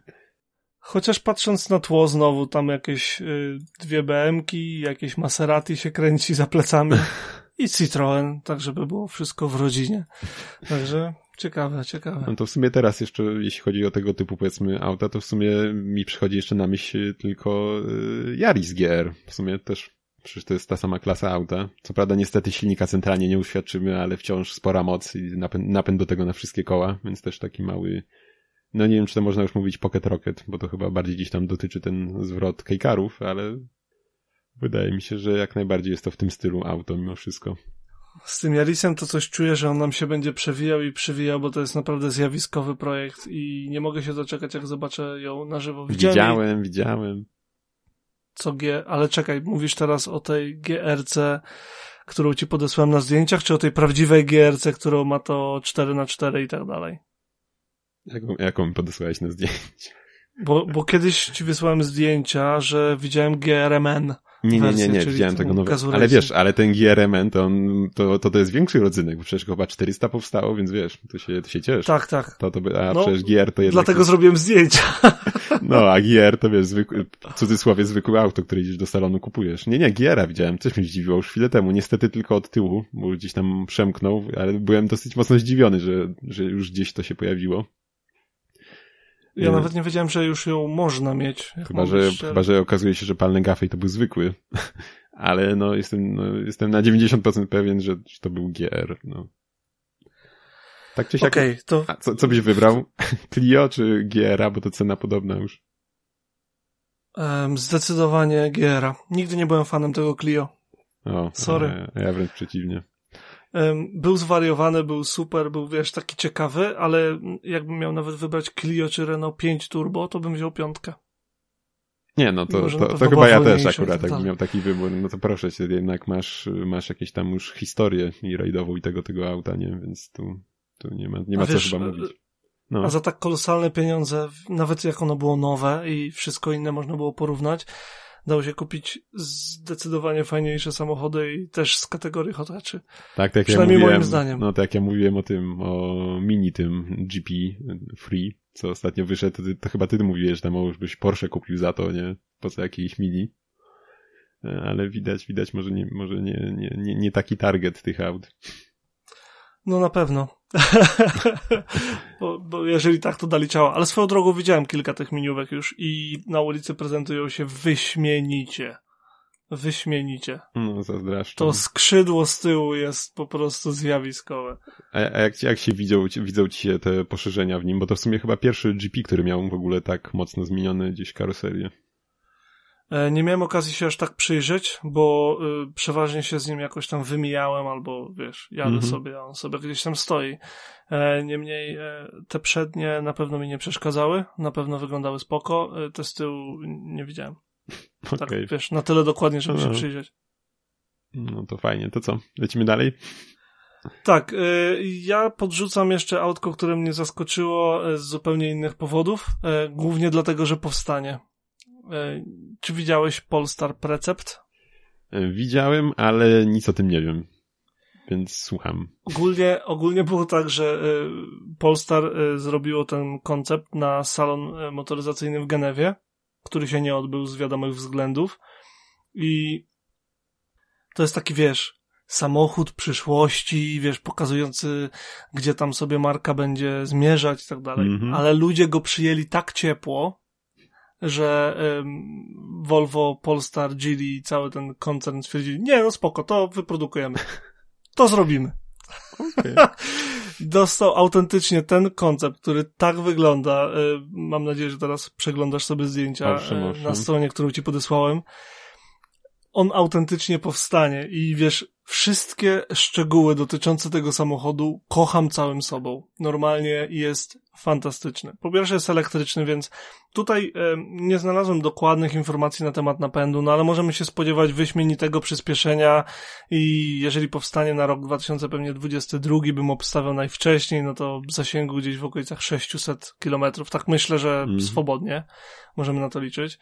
Chociaż patrząc na tło znowu, tam jakieś y, dwie BM-ki, jakieś Maserati się kręci za plecami *laughs* i Citroen, tak żeby było wszystko w rodzinie. Także ciekawe, ciekawe. No to w sumie teraz jeszcze, jeśli chodzi o tego typu powiedzmy auta, to w sumie mi przychodzi jeszcze na myśl tylko y, Yaris GR. W sumie też Przecież to jest ta sama klasa auta. Co prawda niestety silnika centralnie nie uświadczymy, ale wciąż spora moc i napęd, napęd do tego na wszystkie koła, więc też taki mały no nie wiem, czy to można już mówić Pocket Rocket, bo to chyba bardziej gdzieś tam dotyczy ten zwrot kejkarów, ale wydaje mi się, że jak najbardziej jest to w tym stylu auto mimo wszystko. Z tym Jarisem to coś czuję, że on nam się będzie przewijał i przewijał, bo to jest naprawdę zjawiskowy projekt i nie mogę się doczekać, jak zobaczę ją na żywo. Widzieli... Widziałem, widziałem. Co G, ale czekaj, mówisz teraz o tej GRC, którą ci podesłałem na zdjęciach, czy o tej prawdziwej GRC, którą ma to 4 na 4 i tak dalej? Jaką, jaką mi podesłałeś na zdjęcie? Bo, bo kiedyś ci wysłałem zdjęcia, że widziałem GRMN. Nie, nie, nie, nie, widziałem tego nowego. Ale wiesz, ale ten GRMN to, on, to, to, to jest większy rodzynek, bo przecież chyba 400 powstało, więc wiesz, to się, to się ciesz. Tak, tak. To, to a no, przecież GR to jednak... Dlatego zrobiłem zdjęcia. *laughs* No, a GR to wiesz, zwykły, w cudzysłowie zwykłe auto, które idziesz do salonu kupujesz. Nie, nie, GR-a widziałem, coś mnie zdziwiło już chwilę temu, niestety tylko od tyłu, bo gdzieś tam przemknął, ale byłem dosyć mocno zdziwiony, że, że już gdzieś to się pojawiło. Ja nawet nie wiedziałem, że już ją można mieć. Chyba że, chyba, że okazuje się, że palny gafej to był zwykły. *laughs* Ale no jestem, no, jestem na 90% pewien, że to był GR. No. Tak czy siak. Okay, to... A co, co byś wybrał? *laughs* Clio czy GR-a, bo to cena podobna już. Um, zdecydowanie GR-a. Nigdy nie byłem fanem tego Clio. O, Sorry. Ja, ja wręcz przeciwnie był zwariowany, był super, był wiesz, taki ciekawy, ale jakbym miał nawet wybrać Clio czy Renault 5 Turbo, to bym wziął piątkę. Nie, no to, to, to, to chyba ja też akurat tak jakbym miał taki wybór. No to proszę cię, jednak masz, masz jakieś tam już historię i rajdową i tego, tego auta, nie? Więc tu, tu nie ma, nie ma co wiesz, chyba mówić. No. A za tak kolosalne pieniądze, nawet jak ono było nowe i wszystko inne można było porównać, dało się kupić zdecydowanie fajniejsze samochody i też z kategorii hotaczy. Tak, tak Przynajmniej ja mówiłem, moim zdaniem. No tak jak ja mówiłem o tym, o mini tym GP Free, co ostatnio wyszedł, to, to chyba ty mówiłeś, że tam już byś Porsche kupił za to, nie? Po co jakiś mini. E, ale widać, widać może nie, może nie, nie, nie, nie taki target tych aut. No na pewno. *laughs* bo, bo, jeżeli tak, to dali ciała. Ale swoją drogą widziałem kilka tych miniówek już i na ulicy prezentują się wyśmienicie. Wyśmienicie. No, zazdroszczę. To skrzydło z tyłu jest po prostu zjawiskowe. A, a jak, jak się widzą, widzą ci się te poszerzenia w nim? Bo to w sumie chyba pierwszy GP, który miał w ogóle tak mocno zmieniony gdzieś karoserię. E, nie miałem okazji się aż tak przyjrzeć, bo y, przeważnie się z nim jakoś tam wymijałem, albo wiesz, jadę mm -hmm. sobie, a on sobie gdzieś tam stoi. E, niemniej e, te przednie na pewno mi nie przeszkadzały, na pewno wyglądały spoko, e, te z tyłu nie widziałem. Okay. Tak, wiesz, na tyle dokładnie, żeby no. się przyjrzeć. No to fajnie, to co? Lecimy dalej? Tak, y, ja podrzucam jeszcze autko, które mnie zaskoczyło z zupełnie innych powodów, głównie dlatego, że powstanie. E, czy widziałeś Polestar Precept? E, widziałem, ale nic o tym nie wiem. Więc słucham. Ogólnie, ogólnie było tak, że e, Polestar zrobiło ten koncept na salon motoryzacyjny w Genewie, który się nie odbył z wiadomych względów. I to jest taki, wiesz, samochód przyszłości, wiesz, pokazujący, gdzie tam sobie marka będzie zmierzać i tak dalej. -hmm. Ale ludzie go przyjęli tak ciepło, że um, Volvo, Polestar, Geely i cały ten koncern stwierdzili, nie no spoko, to wyprodukujemy. To zrobimy. Okay. *laughs* dostał autentycznie ten koncept, który tak wygląda. Y, mam nadzieję, że teraz przeglądasz sobie zdjęcia owszem, owszem. na stronie, którą ci podesłałem. On autentycznie powstanie i wiesz, wszystkie szczegóły dotyczące tego samochodu kocham całym sobą. Normalnie jest fantastyczny. Po pierwsze jest elektryczny, więc tutaj e, nie znalazłem dokładnych informacji na temat napędu, no ale możemy się spodziewać wyśmienitego przyspieszenia i jeżeli powstanie na rok 2022 bym obstawiał najwcześniej, no to w zasięgu gdzieś w okolicach 600 km. Tak myślę, że Mhm. swobodnie możemy na to liczyć.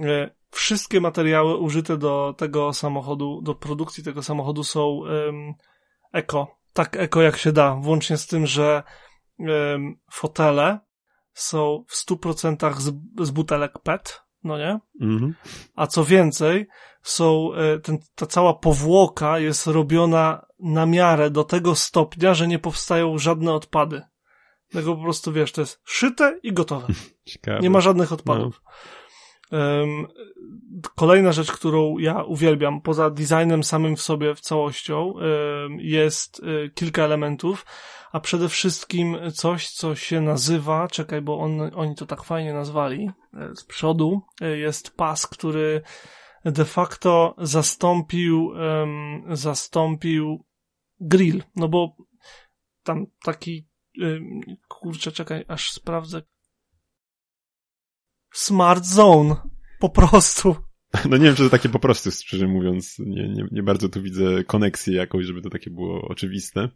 E, Wszystkie materiały użyte do tego samochodu, do produkcji tego samochodu są em, eko. Tak eko jak się da, włącznie z tym, że em, fotele są w 100% z, z butelek PET, no nie? Mhm. A co więcej, są, e, ten, ta cała powłoka jest robiona na miarę do tego stopnia, że nie powstają żadne odpady. Tego po prostu wiesz, to jest szyte i gotowe. *laughs* Ciekawe. Nie ma żadnych odpadów. Em, Kolejna rzecz, którą ja uwielbiam, poza designem samym w sobie w całością, jest e, kilka elementów, a przede wszystkim coś, co się nazywa, czekaj, bo on, oni to tak fajnie nazwali, e, z przodu e, jest pas, który de facto zastąpił, zastąpił grill, no bo tam taki, kurczę, czekaj, aż sprawdzę, Smart Zone. Po prostu. *laughs* No nie wiem, czy to takie po prostu, szczerze mówiąc. Nie, nie, nie bardzo tu widzę koneksję jakąś, żeby to takie było oczywiste.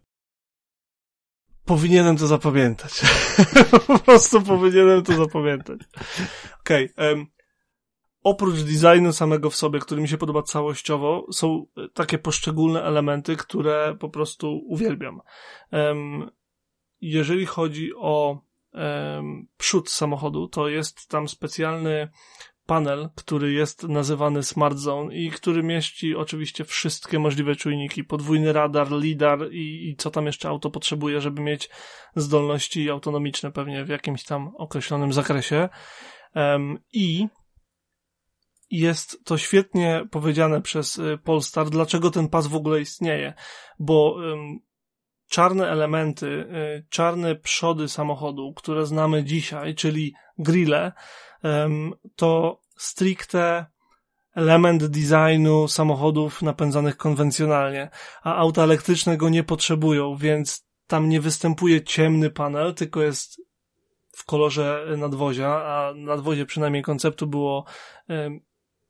Powinienem to zapamiętać. *laughs* po prostu powinienem to zapamiętać. Okej. Okay, um, oprócz designu samego w sobie, który mi się podoba całościowo, są takie poszczególne elementy, które po prostu uwielbiam. Um, jeżeli chodzi o przód samochodu, to jest tam specjalny panel, który jest nazywany Smart Zone i który mieści oczywiście wszystkie możliwe czujniki, podwójny radar, lidar i, i co tam jeszcze auto potrzebuje, żeby mieć zdolności autonomiczne pewnie w jakimś tam określonym zakresie. Um, I jest to świetnie powiedziane przez y, Polestar, dlaczego ten pas w ogóle istnieje, bo um, czarne elementy, y, czarne przody samochodu, które znamy dzisiaj, czyli grille, to stricte element designu samochodów napędzanych konwencjonalnie, a auta elektryczne go nie potrzebują, więc tam nie występuje ciemny panel, tylko jest w kolorze nadwozia, a nadwozie przynajmniej konceptu było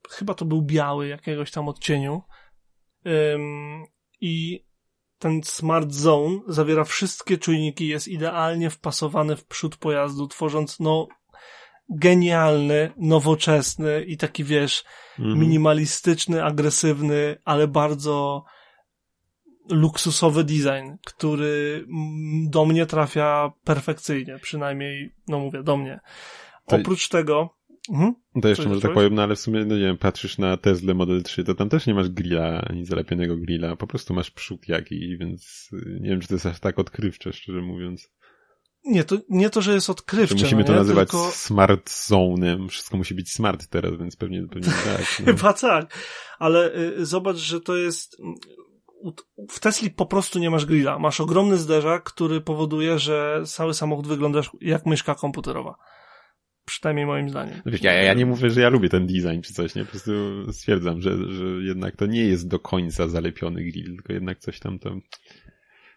chyba to był biały jakiegoś tam odcieniu. I ten Smart Zone zawiera wszystkie czujniki, jest idealnie wpasowany w przód pojazdu, tworząc no genialny, nowoczesny i taki wiesz, Mhm. minimalistyczny, agresywny, ale bardzo luksusowy design, który do mnie trafia perfekcyjnie, przynajmniej, no mówię, do mnie. Oprócz tego, mhm. To jeszcze może tak powiem, no ale w sumie, no nie wiem, patrzysz na Tesla Model 3, to tam też nie masz grilla, ani zalepionego grilla, po prostu masz przód jakiś, więc y, nie wiem, czy to jest aż tak odkrywcze, szczerze mówiąc. nie, to, nie to, że jest odkrywcze, musimy no to nie? nazywać Tylko... smart zone'em, wszystko musi być smart teraz, więc pewnie, pewnie *laughs* tak. No. Chyba tak, ale y, zobacz, że to jest. mm, u- W Tesli po prostu nie masz grilla. Masz ogromny zderzak, który powoduje, że cały samochód wygląda jak myszka komputerowa. Przynajmniej moim zdaniem. No wiesz, ja, ja nie mówię, że ja lubię ten design czy coś, nie? Po prostu stwierdzam, że, że jednak to nie jest do końca zalepiony grill, tylko jednak coś tam tam...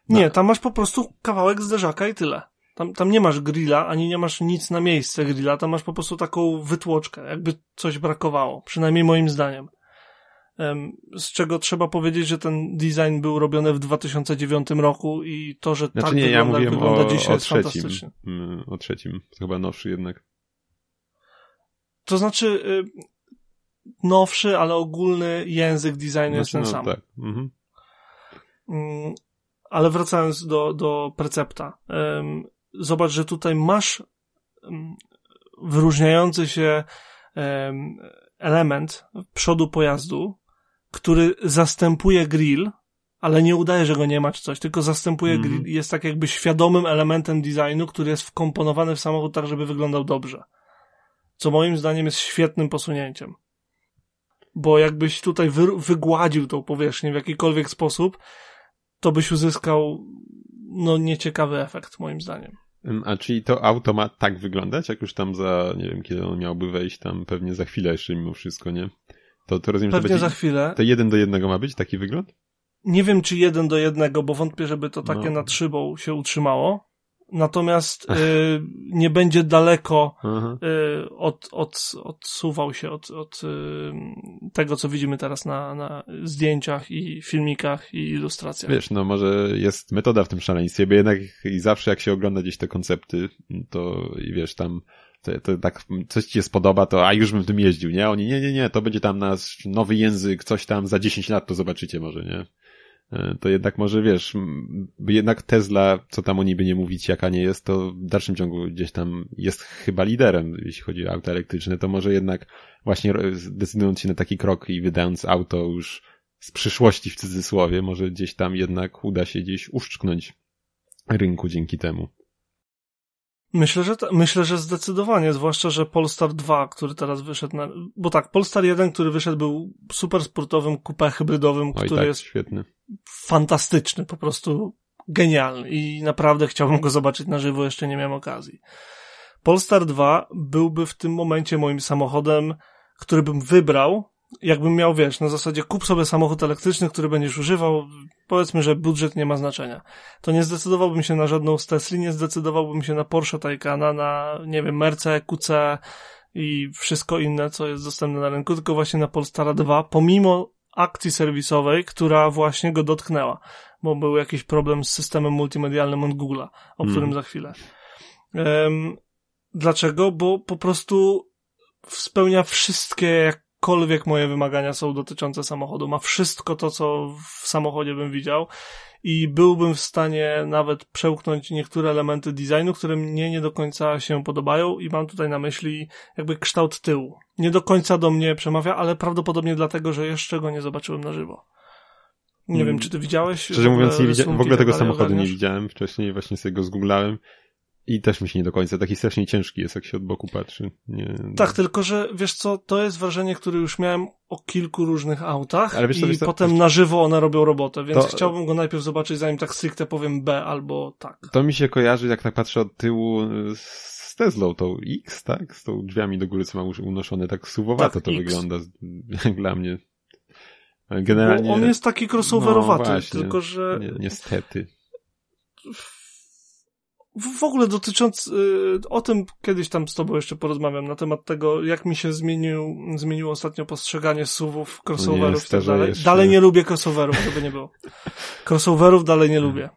No. Nie, tam masz po prostu kawałek zderzaka i tyle. Tam, tam nie masz grilla, ani nie masz nic na miejsce grilla, tam masz po prostu taką wytłoczkę, jakby coś brakowało. Przynajmniej moim zdaniem. Em, Z czego trzeba powiedzieć, że ten design był robiony w 2009 roku i to, że Znaczy tak nie, ja wygląda, mówiłem wygląda o, dzisiaj o trzecim. Mm, O trzecim. To chyba nowszy jednak. To znaczy y, nowszy, ale ogólny język designu jest ten Znaczy, sam. no, tak. Mhm. Mm, Ale wracając do, do Precepta. Zobacz, że tutaj masz wyróżniający się em, element przodu pojazdu, który zastępuje grill, ale nie udaje, że go nie ma czy coś, tylko zastępuje Mhm. grill i jest tak jakby świadomym elementem designu, który jest wkomponowany w samochód tak, żeby wyglądał dobrze. Co moim zdaniem jest świetnym posunięciem. Bo jakbyś tutaj wy, wygładził tą powierzchnię w jakikolwiek sposób, to byś uzyskał no nieciekawy efekt moim zdaniem. A czyli to auto ma tak wyglądać, jak już tam za, nie wiem, kiedy on miałby wejść, tam pewnie za chwilę jeszcze mimo wszystko, nie? To, to rozumiem, pewnie że będzie, za chwilę. To jeden do jednego ma być taki wygląd? Nie wiem, czy jeden do jednego, bo wątpię, żeby to takie no. nad szybą się utrzymało. Natomiast y, nie będzie daleko y, od, od, odsuwał się od, od y, tego, co widzimy teraz na, na zdjęciach i filmikach i ilustracjach. Wiesz, no może jest metoda w tym szaleństwie, bo jednak i zawsze jak się ogląda gdzieś te koncepty, to i wiesz, tam to, to tak coś ci się spodoba, to a już bym w tym jeździł, nie? Oni nie, nie, nie, to będzie tam nasz nowy język, coś tam za 10 lat to zobaczycie może, nie? E, to jednak może wiesz, jednak Tesla, co tam oni by nie mówić, jaka nie jest, to w dalszym ciągu gdzieś tam jest chyba liderem, jeśli chodzi o auta elektryczne, to może jednak właśnie decydując się na taki krok i wydając auto już z przyszłości w cudzysłowie, może gdzieś tam jednak uda się gdzieś uszczknąć rynku dzięki temu. Myślę, że myślę, że zdecydowanie, zwłaszcza, że Polestar 2, który teraz wyszedł na, bo tak, Polestar 1, który wyszedł był super sportowym kupę hybrydowym, Oj, który tak, jest świetny. fantastyczny, po prostu genialny i naprawdę chciałbym go zobaczyć na żywo, jeszcze nie miałem okazji. Polestar 2 byłby w tym momencie moim samochodem, który bym wybrał, jakbym miał, wiesz, na zasadzie kup sobie samochód elektryczny, który będziesz używał, powiedzmy, że budżet nie ma znaczenia. To nie zdecydowałbym się na żadną z Tesli, nie zdecydowałbym się na Porsche Taycana, na, nie wiem, Merce, QC i wszystko inne, co jest dostępne na rynku, tylko właśnie na Polestara 2, pomimo akcji serwisowej, która właśnie go dotknęła, bo był jakiś problem z systemem multimedialnym od Google'a, o którym mm. za chwilę. Um, dlaczego? Bo po prostu spełnia wszystkie jakkolwiek moje wymagania są dotyczące samochodu. Ma wszystko to, co w samochodzie bym widział i byłbym w stanie nawet przełknąć niektóre elementy designu, które mnie nie do końca się podobają i mam tutaj na myśli jakby kształt tyłu. Nie do końca do mnie przemawia, ale prawdopodobnie dlatego, że jeszcze go nie zobaczyłem na żywo. Nie hmm. wiem, czy ty widziałeś? Szczerze mówiąc, nie widziałem, w ogóle tego samochodu ogarniasz? nie widziałem wcześniej, właśnie sobie go zgooglałem i też mi się nie do końca, taki strasznie ciężki jest, jak się od boku patrzy. Nie, tak, tylko że wiesz co, to jest wrażenie, które już miałem o kilku różnych autach Ale wiesz, i wiesz, potem na żywo one robią robotę, więc to... chciałbym go najpierw zobaczyć, zanim tak stricte powiem B albo tak. To mi się kojarzy, jak tak patrzę od tyłu z Teslą, tą X, tak? Z tą drzwiami do góry, co ma unoszone, tak suwowato tak, to X. wygląda, *laughs* dla mnie. Generalnie... Bo on jest taki crossoverowaty, no, właśnie, tylko że... Ni niestety w ogóle dotycząc, y, o tym kiedyś tam z tobą jeszcze porozmawiam, na temat tego, jak mi się zmienił, zmieniło ostatnio postrzeganie suwów, crossoverów i tak dalej. Jeszcze. Dalej nie lubię crossoverów, żeby nie było. *laughs* Crossoverów dalej nie lubię.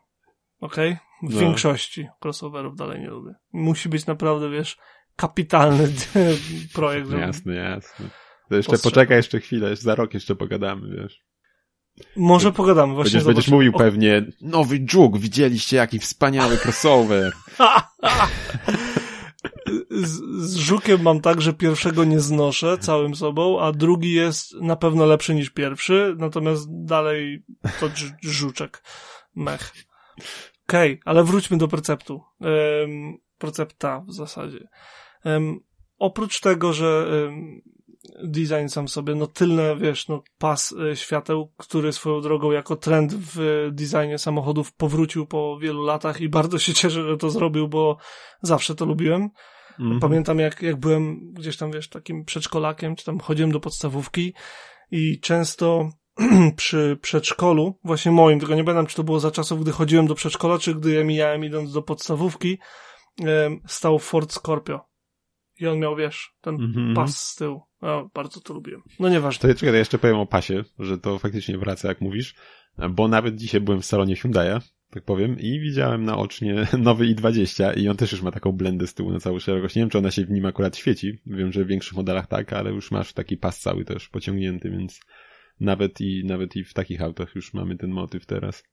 Okej? Okay? W no. większości crossoverów dalej nie lubię. Musi być naprawdę, wiesz, kapitalny *laughs* projekt. Jasne, jasne. To jeszcze poczekaj jeszcze chwilę, za rok jeszcze pogadamy, wiesz. Może pogadamy, właśnie Będziesz, będziesz mówił o... pewnie, nowy dżuk, widzieliście jaki wspaniały crossover. *laughs* z, z żukiem mam tak, że pierwszego nie znoszę całym sobą, a drugi jest na pewno lepszy niż pierwszy, natomiast dalej to żuczek. Mech. Okej, okay, ale wróćmy do preceptu. Um, precepta w zasadzie. Um, oprócz tego, że um, design sam sobie, no tylne, wiesz, no pas e, świateł, który swoją drogą jako trend w designie samochodów powrócił po wielu latach i bardzo się cieszę, że to zrobił, bo zawsze to lubiłem. Mm -hmm. Pamiętam jak, jak byłem gdzieś tam, wiesz, takim przedszkolakiem, czy tam chodziłem do podstawówki i często *clears throat* przy przedszkolu, właśnie moim, tylko nie pamiętam, czy to było za czasów, gdy chodziłem do przedszkola, czy gdy je mijałem idąc do podstawówki, stał Ford Scorpio. I on miał, wiesz, ten mm -hmm. pas z tyłu. No, bardzo to lubiłem. No nieważne. To ja, czekaj, ja jeszcze powiem o pasie, że to faktycznie wraca, jak mówisz, bo nawet dzisiaj byłem w salonie Hyundai'a, tak powiem, i widziałem naocznie *laughs* nowy i20 i on też już ma taką blendę z tyłu na całą szerokość. Nie wiem, czy ona się w nim akurat świeci. Wiem, że w większych modelach tak, ale już masz taki pas cały też pociągnięty, więc nawet i, nawet i w takich autach już mamy ten motyw teraz.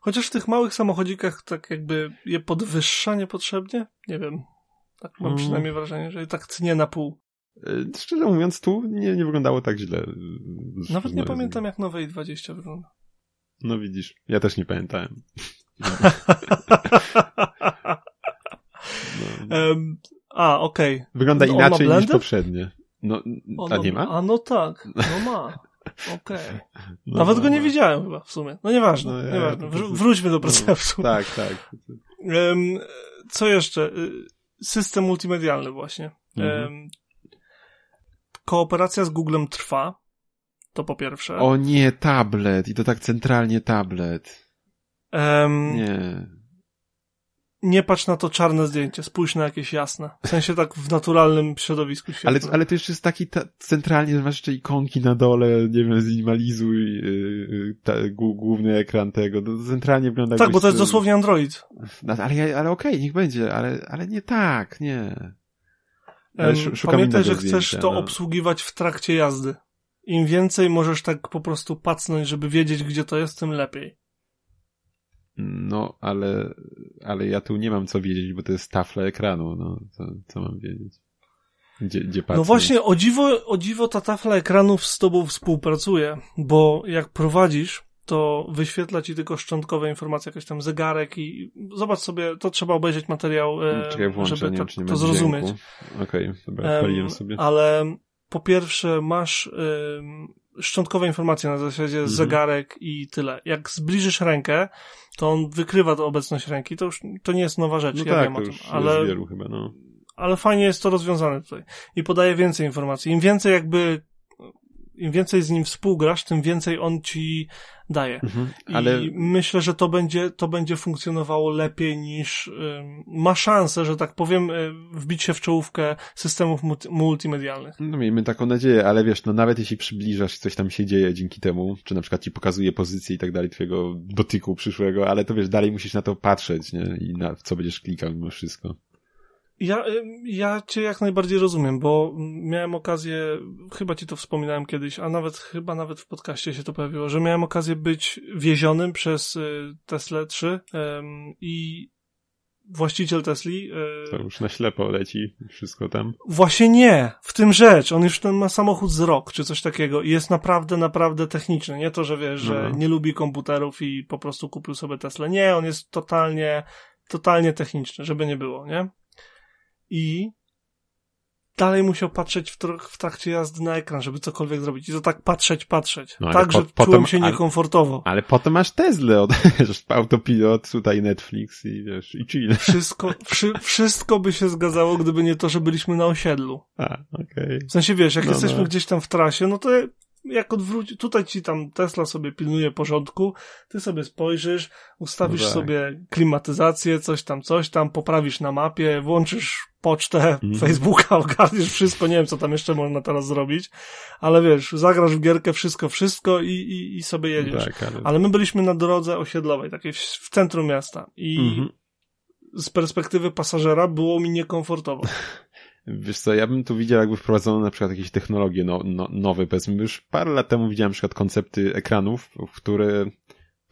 Chociaż w tych małych samochodzikach tak jakby je podwyższa niepotrzebnie? Nie wiem. Tak mam mm. przynajmniej wrażenie, że tak cnie na pół. E, szczerze mówiąc, tu nie, nie wyglądało tak źle. Nawet nie pamiętam, jak nowe i20 wygląda. No widzisz, ja też nie pamiętałem. *laughs* no. um, a, okej. Okay. Wygląda inaczej niż poprzednie. No, a nie ma? A no tak, no ma. *laughs* Okej. Okay. No, Nawet no, go nie no. widziałem chyba w sumie. No nieważne, no, nieważne. Wr wróćmy do preceptu. No, tak, tak. Um, co jeszcze? Y, system multimedialny właśnie. Mhm. Um, kooperacja z Googlem trwa. To po pierwsze. O nie, tablet. I to tak centralnie tablet. Um, nie nie patrz na to czarne zdjęcie, spójrz na jakieś jasne. W sensie tak w naturalnym środowisku świetne. Ale, ale to jeszcze jest taki ta, centralnie, masz jeszcze ikonki na dole, nie wiem, zminimalizuj yy, ta, główny ekran tego. To centralnie wygląda Tak, bo to jest dosłownie Android. No, ale, ale okej, okay, niech będzie, ale, ale nie tak, nie. Ale Pamiętaj, że chcesz zdjęcia, to no. obsługiwać w trakcie jazdy. Im więcej możesz tak po prostu pacnąć, żeby wiedzieć, gdzie to jest, tym lepiej. No, ale, ale ja tu nie mam co wiedzieć, bo to jest tafla ekranu, no, co, co mam wiedzieć? Gdzie, gdzie No właśnie, o dziwo, o dziwo ta tafla ekranów z tobą współpracuje, bo jak prowadzisz, to wyświetla ci tylko szczątkowe informacje, jakiś tam zegarek i zobacz sobie, to trzeba obejrzeć materiał, e, Czekaj, włączę, żeby to, to zrozumieć. Okej, okay, dobra, um, sobie. Ale po pierwsze masz szczątkowe informacje na zasadzie mhm. zegarek i tyle. Jak zbliżysz rękę, to on wykrywa to obecność ręki, to już to nie jest nowa rzecz, no ja tak, wiem o tym, ale, wielu chyba, no. ale fajnie jest to rozwiązane tutaj i podaje więcej informacji. Im więcej jakby im więcej z nim współgrasz, tym więcej on ci daje. Mhm, ale... I myślę, że to będzie, to będzie funkcjonowało lepiej niż ma szansę, że tak powiem, y, wbić się w czołówkę systemów multimedialnych. No miejmy taką nadzieję, ale wiesz, no nawet jeśli przybliżasz, coś tam się dzieje dzięki temu, czy na przykład ci pokazuje pozycję i tak dalej twojego dotyku przyszłego, ale to wiesz, dalej musisz na to patrzeć, nie? I na co będziesz klikał mimo wszystko. Ja, ja cię jak najbardziej rozumiem, bo miałem okazję, chyba ci to wspominałem kiedyś, a nawet, chyba nawet w podcaście się to pojawiło, że miałem okazję być wiezionym przez y, Tesla 3 i właściciel Tesli. Y, to już na ślepo leci wszystko tam. Właśnie nie, w tym rzecz. On już ten ma samochód z rok, czy coś takiego i jest naprawdę, naprawdę techniczny. Nie to, że wiesz, że no. nie lubi komputerów i po prostu kupił sobie Tesla. Nie, on jest totalnie, totalnie techniczny, żeby nie było, nie? I dalej musiał patrzeć w, w, trakcie jazdy na ekran, żeby cokolwiek zrobić. I to tak patrzeć, patrzeć. No, tak, po, że potem, czułem się niekomfortowo. Ale, ale potem masz Tesla, *laughs* autopilot, tutaj Netflix i wiesz, i chill. Wszystko, wszy, wszystko by się zgadzało, gdyby nie to, że byliśmy na osiedlu. A, okej. Okay. W sensie, wiesz, jak no, jesteśmy no. gdzieś tam w trasie, no to jak odwróci, tutaj ci tam Tesla sobie pilnuje porządku, ty sobie spojrzysz, ustawisz no tak. sobie klimatyzację, coś tam, coś tam, poprawisz na mapie, włączysz pocztę, mm. Facebooka, *laughs* ogarniesz wszystko, nie wiem co tam jeszcze można teraz zrobić, ale wiesz, zagrasz w gierkę wszystko, wszystko i, i, i sobie jedziesz. Tak, ale... ale... my byliśmy na drodze osiedlowej, takiej w, w centrum miasta i mm -hmm. z perspektywy pasażera było mi niekomfortowo. *laughs* Wiesz co, ja bym tu widział, jakby wprowadzono na przykład jakieś technologie no, no, nowe, powiedzmy, już parę lat temu widziałem na przykład koncepty ekranów, które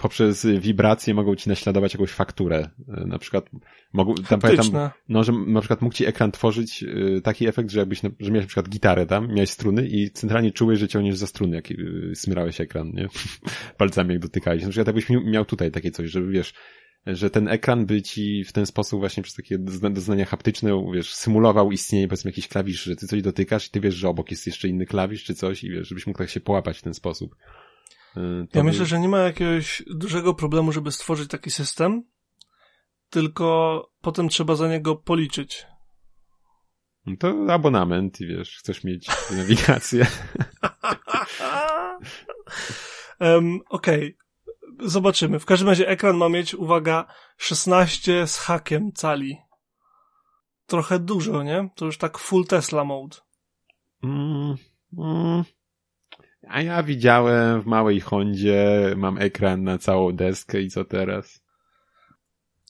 poprzez wibracje mogą ci naśladować jakąś fakturę. Na przykład mogą, tam pamiętam, no, że na przykład mógł ci ekran tworzyć y, taki efekt, że jakbyś, że miałeś na przykład gitarę tam, miałeś struny i centralnie czułeś, że ciągniesz za struny, jak y, smyrałeś ekran, nie? *laughs* Palcami jak dotykałeś. Na przykład jakbyś miał tutaj takie coś, żeby wiesz, że ten ekran by ci w ten sposób właśnie przez takie doznania haptyczne, wiesz, symulował istnienie powiedzmy jakiś klawisz, że ty coś dotykasz i ty wiesz, że obok jest jeszcze inny klawisz czy coś i wiesz, żebyś mógł tak się połapać w ten sposób. Y, to ja by... myślę, że nie ma jakiegoś dużego problemu, żeby stworzyć taki system, tylko potem trzeba za niego policzyć. No to abonament i wiesz, chcesz mieć nawigację. *laughs* um, Okej, okay zobaczymy. W każdym razie ekran ma mieć, uwaga, 16 z hakiem cali. Trochę dużo, nie? To już tak full Tesla mode. Mm, mm. A ja widziałem w małej Hondzie, mam ekran na całą deskę i co teraz?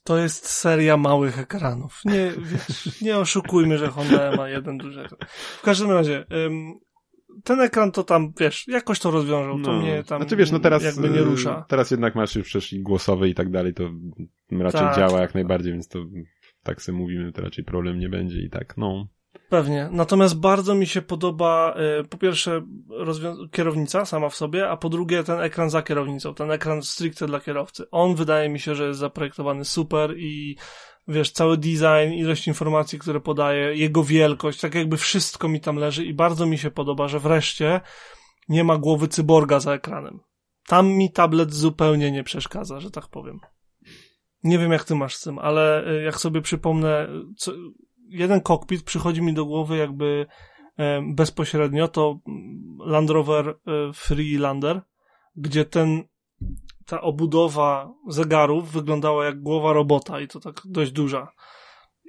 To jest seria małych ekranów. Nie, wiesz, *laughs* nie oszukujmy, że Honda ma jeden duży ekran. W każdym razie, ten ekran to tam, wiesz, jakoś to rozwiążą, no. to mnie tam znaczy, wiesz, no teraz, jakby nie rusza. Y, teraz jednak masz już przecież i głosowy i tak dalej, to raczej tak. działa jak najbardziej, więc to tak sobie mówimy, to raczej problem nie będzie i tak, no. Pewnie. Natomiast bardzo mi się podoba, y, po pierwsze, kierownica sama w sobie, a po drugie ten ekran za kierownicą, ten ekran stricte dla kierowcy. On wydaje mi się, że jest zaprojektowany super i wiesz, cały design, ilość informacji, które podaje, jego wielkość, tak jakby wszystko mi tam leży i bardzo mi się podoba, że wreszcie nie ma głowy cyborga za ekranem. Tam mi tablet zupełnie nie przeszkadza, że tak powiem. Nie wiem, jak ty masz z tym, ale y, jak sobie przypomnę, co, jeden kokpit przychodzi mi do głowy jakby e, bezpośrednio, to Land Rover e, Freelander, gdzie ten, ta obudowa zegarów wyglądała jak głowa robota i to tak dość duża.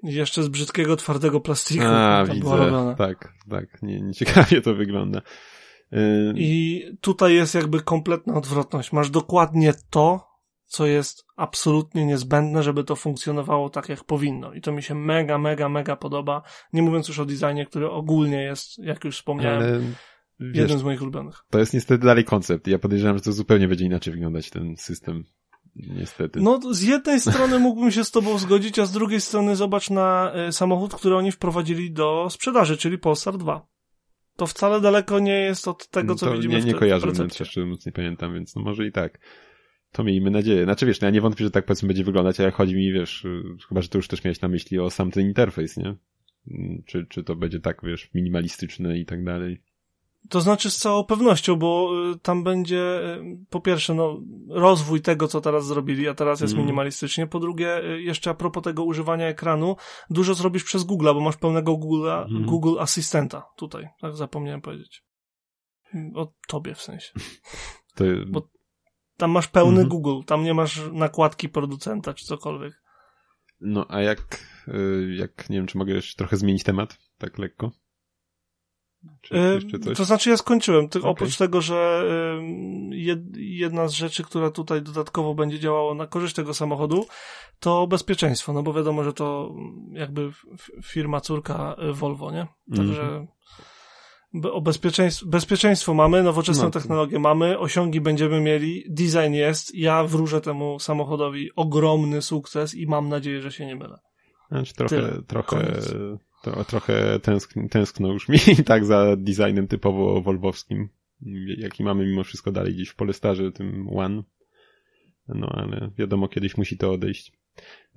Jeszcze z brzydkiego, twardego plastiku. A, widzę. Tak, tak. Nie, nieciekawie to wygląda. I tutaj jest jakby kompletna odwrotność. Masz dokładnie to, co jest absolutnie niezbędne, żeby to funkcjonowało tak, jak powinno. I to mi się mega, mega, mega podoba. Nie mówiąc już o designie, który ogólnie jest, jak już wspomniałem, Ale, wiesz, jednym z moich ulubionych. To jest niestety dalej koncept. Ja podejrzewam, że to zupełnie będzie inaczej wyglądać ten system. Niestety. No, z jednej strony *laughs* mógłbym się z tobą zgodzić, a z drugiej strony zobacz na y, samochód, który oni wprowadzili do sprzedaży, czyli Polestar 2 to wcale daleko nie jest od tego, co to widzimy nie, nie w Nie kojarzę, więc jeszcze móc nie pamiętam, więc no może i tak. To miejmy nadzieję. Znaczy wiesz, no ja nie wątpię, że tak powiedzmy będzie wyglądać, ale chodzi mi, wiesz, chyba, że to już też miałeś na myśli o sam ten interfejs, nie? Czy, czy to będzie tak, wiesz, minimalistyczne i tak dalej. To znaczy z całą pewnością, bo y, tam będzie y, po pierwsze no, rozwój tego, co teraz zrobili, a teraz jest mm. minimalistycznie. Po drugie, y, jeszcze a propos tego używania ekranu, dużo zrobisz przez Google, bo masz pełnego Google'a, mm. Google Asystenta tutaj, tak zapomniałem powiedzieć. O tobie w sensie. *laughs* To... Bo tam masz pełny mm. Google, tam nie masz nakładki producenta czy cokolwiek. No a jak, jak, nie wiem, czy mogę jeszcze trochę zmienić temat, tak lekko? To znaczy ja skończyłem, okay. oprócz tego, że jedna z rzeczy, która tutaj dodatkowo będzie działała na korzyść tego samochodu, to bezpieczeństwo, no bo wiadomo, że to jakby firma córka y, Volvo, nie? Także mm -hmm. o bezpieczeństwo, bezpieczeństwo mamy, nowoczesną no. technologię mamy, osiągi będziemy mieli, design jest, ja wróżę temu samochodowi ogromny sukces i mam nadzieję, że się nie mylę. Znaczy trochę, trochę Koniec to trochę tęskn tęskno już mi *laughs* tak za designem typowo wolwowskim, jaki mamy mimo wszystko dalej gdzieś w Polestarze, tym One. No ale wiadomo, kiedyś musi to odejść.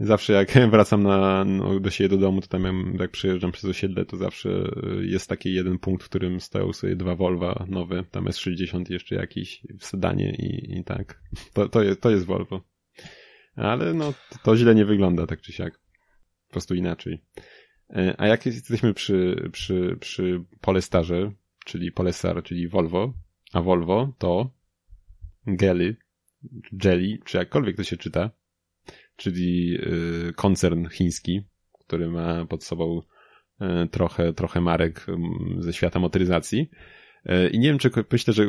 Zawsze jak *laughs* wracam na, no, do siebie do domu, to tam jak przyjeżdżam przez osiedle, to zawsze jest taki jeden punkt, w którym stoją sobie dwa Volvo nowe, tam jest 60 jeszcze jakiś w sedanie i, i tak. To, to, jest, to jest Volvo. Ale no, to, to źle nie wygląda tak czy siak. Po prostu inaczej. E, a jak jesteśmy przy, przy, przy Polestarze, czyli Polestar, czyli Volvo, a Volvo to Geli, Jelly, czy jakkolwiek to się czyta, czyli e, koncern chiński, który ma pod sobą e, trochę, trochę marek ze świata motoryzacji. I nie wiem, czy myślę, że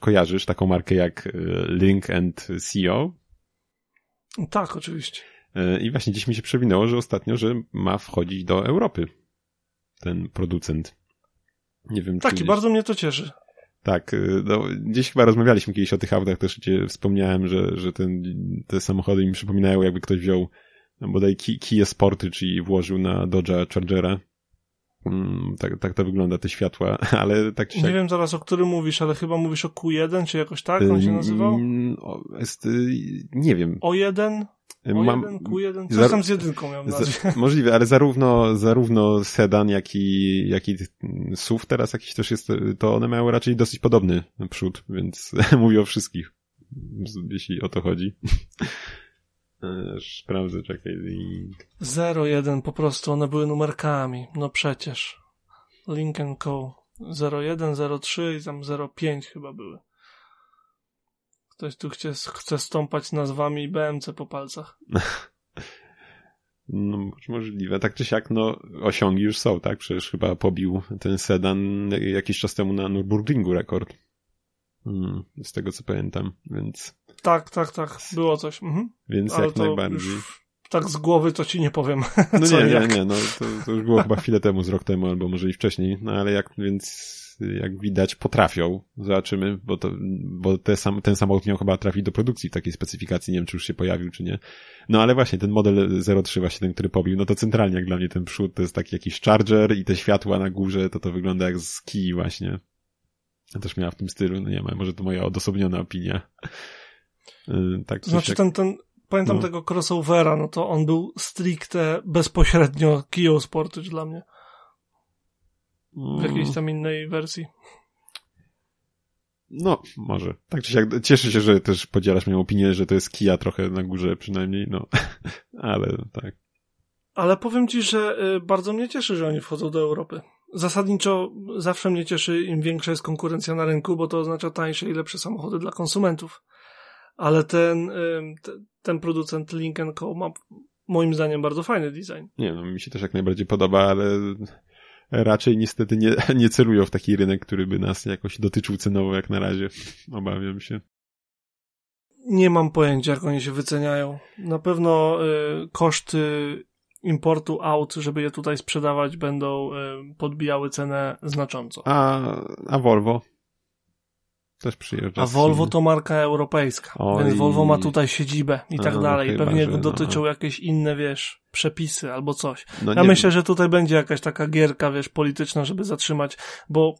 kojarzysz taką markę jak Link and CEO. Tak, oczywiście. I właśnie dziś mi się przewinęło, że ostatnio, że ma wchodzić do Europy ten producent. Nie wiem, Tak, i bardzo mnie to cieszy. Tak, e, no, gdzieś chyba rozmawialiśmy kiedyś o tych autach, też cię wspomniałem, że, że ten, te samochody mi przypominają, jakby ktoś wziął bodaj Kia Sporty, czyli włożył na Dodge'a Chargera Mm, tak, tak to wygląda, te światła, *laughs* ale tak Nie wiem zaraz, o którym mówisz, ale chyba mówisz o Q1, czy jakoś tak on się nazywał? Jest, y, nie wiem. O1? O1, Mam, Q1, coś tam z jedynką miał za, *laughs* Możliwe, ale zarówno, zarówno sedan, jak i, jak i SUV teraz jakiś też jest, to one mają raczej dosyć podobny przód, więc *laughs* mówię o wszystkich, jeśli o to chodzi. *laughs* Sprawdzę, czekaj. Link. 01, po prostu one były numerkami. No przecież. Lincoln Co. 01, 03 i tam 05 chyba były. Ktoś tu chce, chce stąpać nazwami BMC po palcach. *laughs* No, możliwe. Tak czy siak, no, osiągi już są, tak? Przecież chyba pobił ten sedan jakiś czas temu na Nürburgringu rekord. Hmm, z tego co pamiętam, więc. Tak, tak, tak, było coś. Mhm. Więc Ale jak najbardziej. Tak z głowy to ci nie powiem. No *laughs* nie, nie, nie, no to, to już było chyba chwilę temu, z rok temu, albo może i wcześniej, no ale jak, więc jak widać potrafią, zobaczymy, bo to, bo te sam, ten samochód miał chyba trafić do produkcji w takiej specyfikacji, nie wiem czy już się pojawił, czy nie. No ale właśnie ten model 03 właśnie ten, który pobił, no to centralnie jak dla mnie ten przód to jest taki jakiś charger i te światła na górze, to to wygląda jak z kij właśnie. Też miała w tym stylu, no nie wiem, może to moja odosobniona opinia. Y, tak, znaczy ten, ten, pamiętam no. tego crossovera, no to on był stricte bezpośrednio Kia Sportage dla mnie. W no. jakiejś tam innej wersji. No, może. Tak czy siak, cieszę się, że też podzielasz moją opinię, że to jest kija trochę na górze przynajmniej, no. *laughs* Ale tak. Ale powiem ci, że y, bardzo mnie cieszy, że oni wchodzą do Europy. Zasadniczo zawsze mnie cieszy, im większa jest konkurencja na rynku, bo to oznacza tańsze i lepsze samochody dla konsumentów. Ale ten, ten producent Link Co ma moim zdaniem bardzo fajny design. Nie, no mi się też jak najbardziej podoba, ale raczej niestety nie, *laughs* nie celują w taki rynek, który by nas jakoś dotyczył cenowo jak na razie. Obawiam się. Nie mam pojęcia, jak oni się wyceniają. Na pewno y, koszty importu aut, żeby je tutaj sprzedawać, będą y, podbijały cenę znacząco. A, a Volvo? Też przyjeżdża. A Volvo to marka europejska, Oj. więc Volvo ma tutaj siedzibę i tak no, dalej. Pewnie że, dotyczą no. jakieś inne, wiesz, przepisy albo coś. No, ja myślę, wiem. że tutaj będzie jakaś taka gierka, wiesz, polityczna, żeby zatrzymać, bo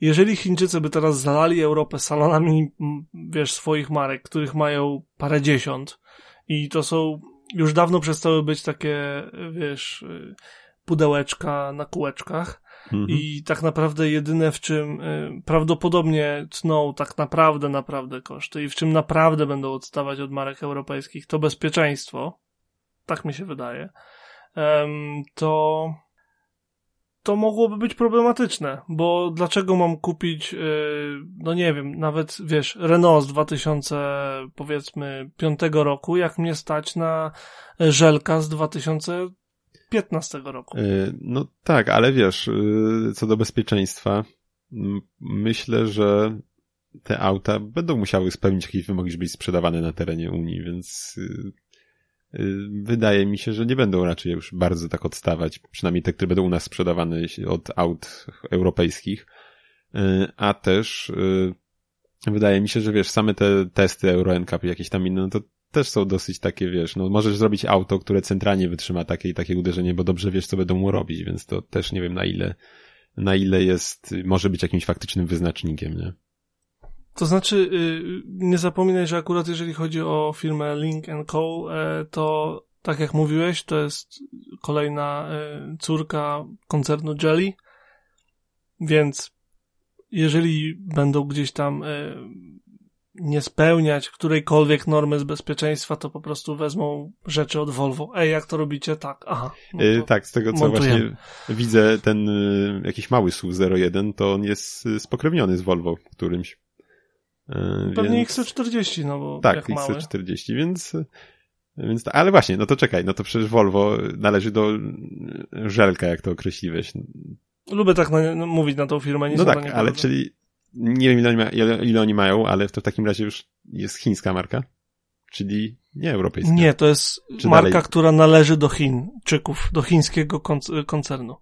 jeżeli Chińczycy by teraz zalali Europę salonami, wiesz, swoich marek, których mają parę dziesiąt i to są, już dawno przestały być takie, wiesz, pudełeczka na kółeczkach, Mhm. I tak naprawdę jedyne, w czym y, prawdopodobnie tną tak naprawdę, naprawdę koszty i w czym naprawdę będą odstawać od marek europejskich, to bezpieczeństwo. Tak mi się wydaje. to to mogłoby być problematyczne, bo dlaczego mam kupić, y, no nie wiem, nawet wiesz, Renault z 2000 powiedzmy 5 roku, jak mnie stać na Żelka z 2000 15 roku. E, no tak, ale wiesz, e, co do bezpieczeństwa, myślę, że te auta będą musiały spełnić jakieś wymogi, żeby być sprzedawane na terenie Unii, więc e, wydaje mi się, że nie będą raczej już bardzo tak odstawać, przynajmniej te, które będą u nas sprzedawane od aut europejskich, a też wydaje mi się, że wiesz, same te testy Euro NCAP i jakieś tam inne, no to też są dosyć takie, wiesz, no możesz zrobić auto, które centralnie wytrzyma takie i takie uderzenie, bo dobrze wiesz, co będą mu robić, więc to też nie wiem na ile, na ile jest, może być jakimś faktycznym wyznacznikiem, nie? To znaczy, y, nie zapominaj, że akurat jeżeli chodzi o firmę Link Co, e, to tak jak mówiłeś, to jest kolejna e, córka koncernu Jelly, więc jeżeli będą gdzieś tam e, nie spełniać którejkolwiek normy z bezpieczeństwa, to po prostu wezmą rzeczy od Volvo. Ej, jak to robicie? Tak, aha. No yy, tak, z tego co montujemy. właśnie widzę ten y, jakiś mały SUV-01, to on jest y, spokrewniony z Volvo którymś. Yy, Pewnie więc... XC40, no bo Tak, XC40, więc... Więc, ale właśnie, no to czekaj, no to przecież Volvo należy do żelka, jak to określiłeś. Lubię tak na, no, mówić na tą firmę. Nie no tak, ale czyli nie wiem ile oni, ma, ile, ile oni mają, ale to w takim razie już jest chińska marka, czyli nie europejska. Nie, to jest Czy marka, dalej... która należy do Chińczyków, do chińskiego koncernu.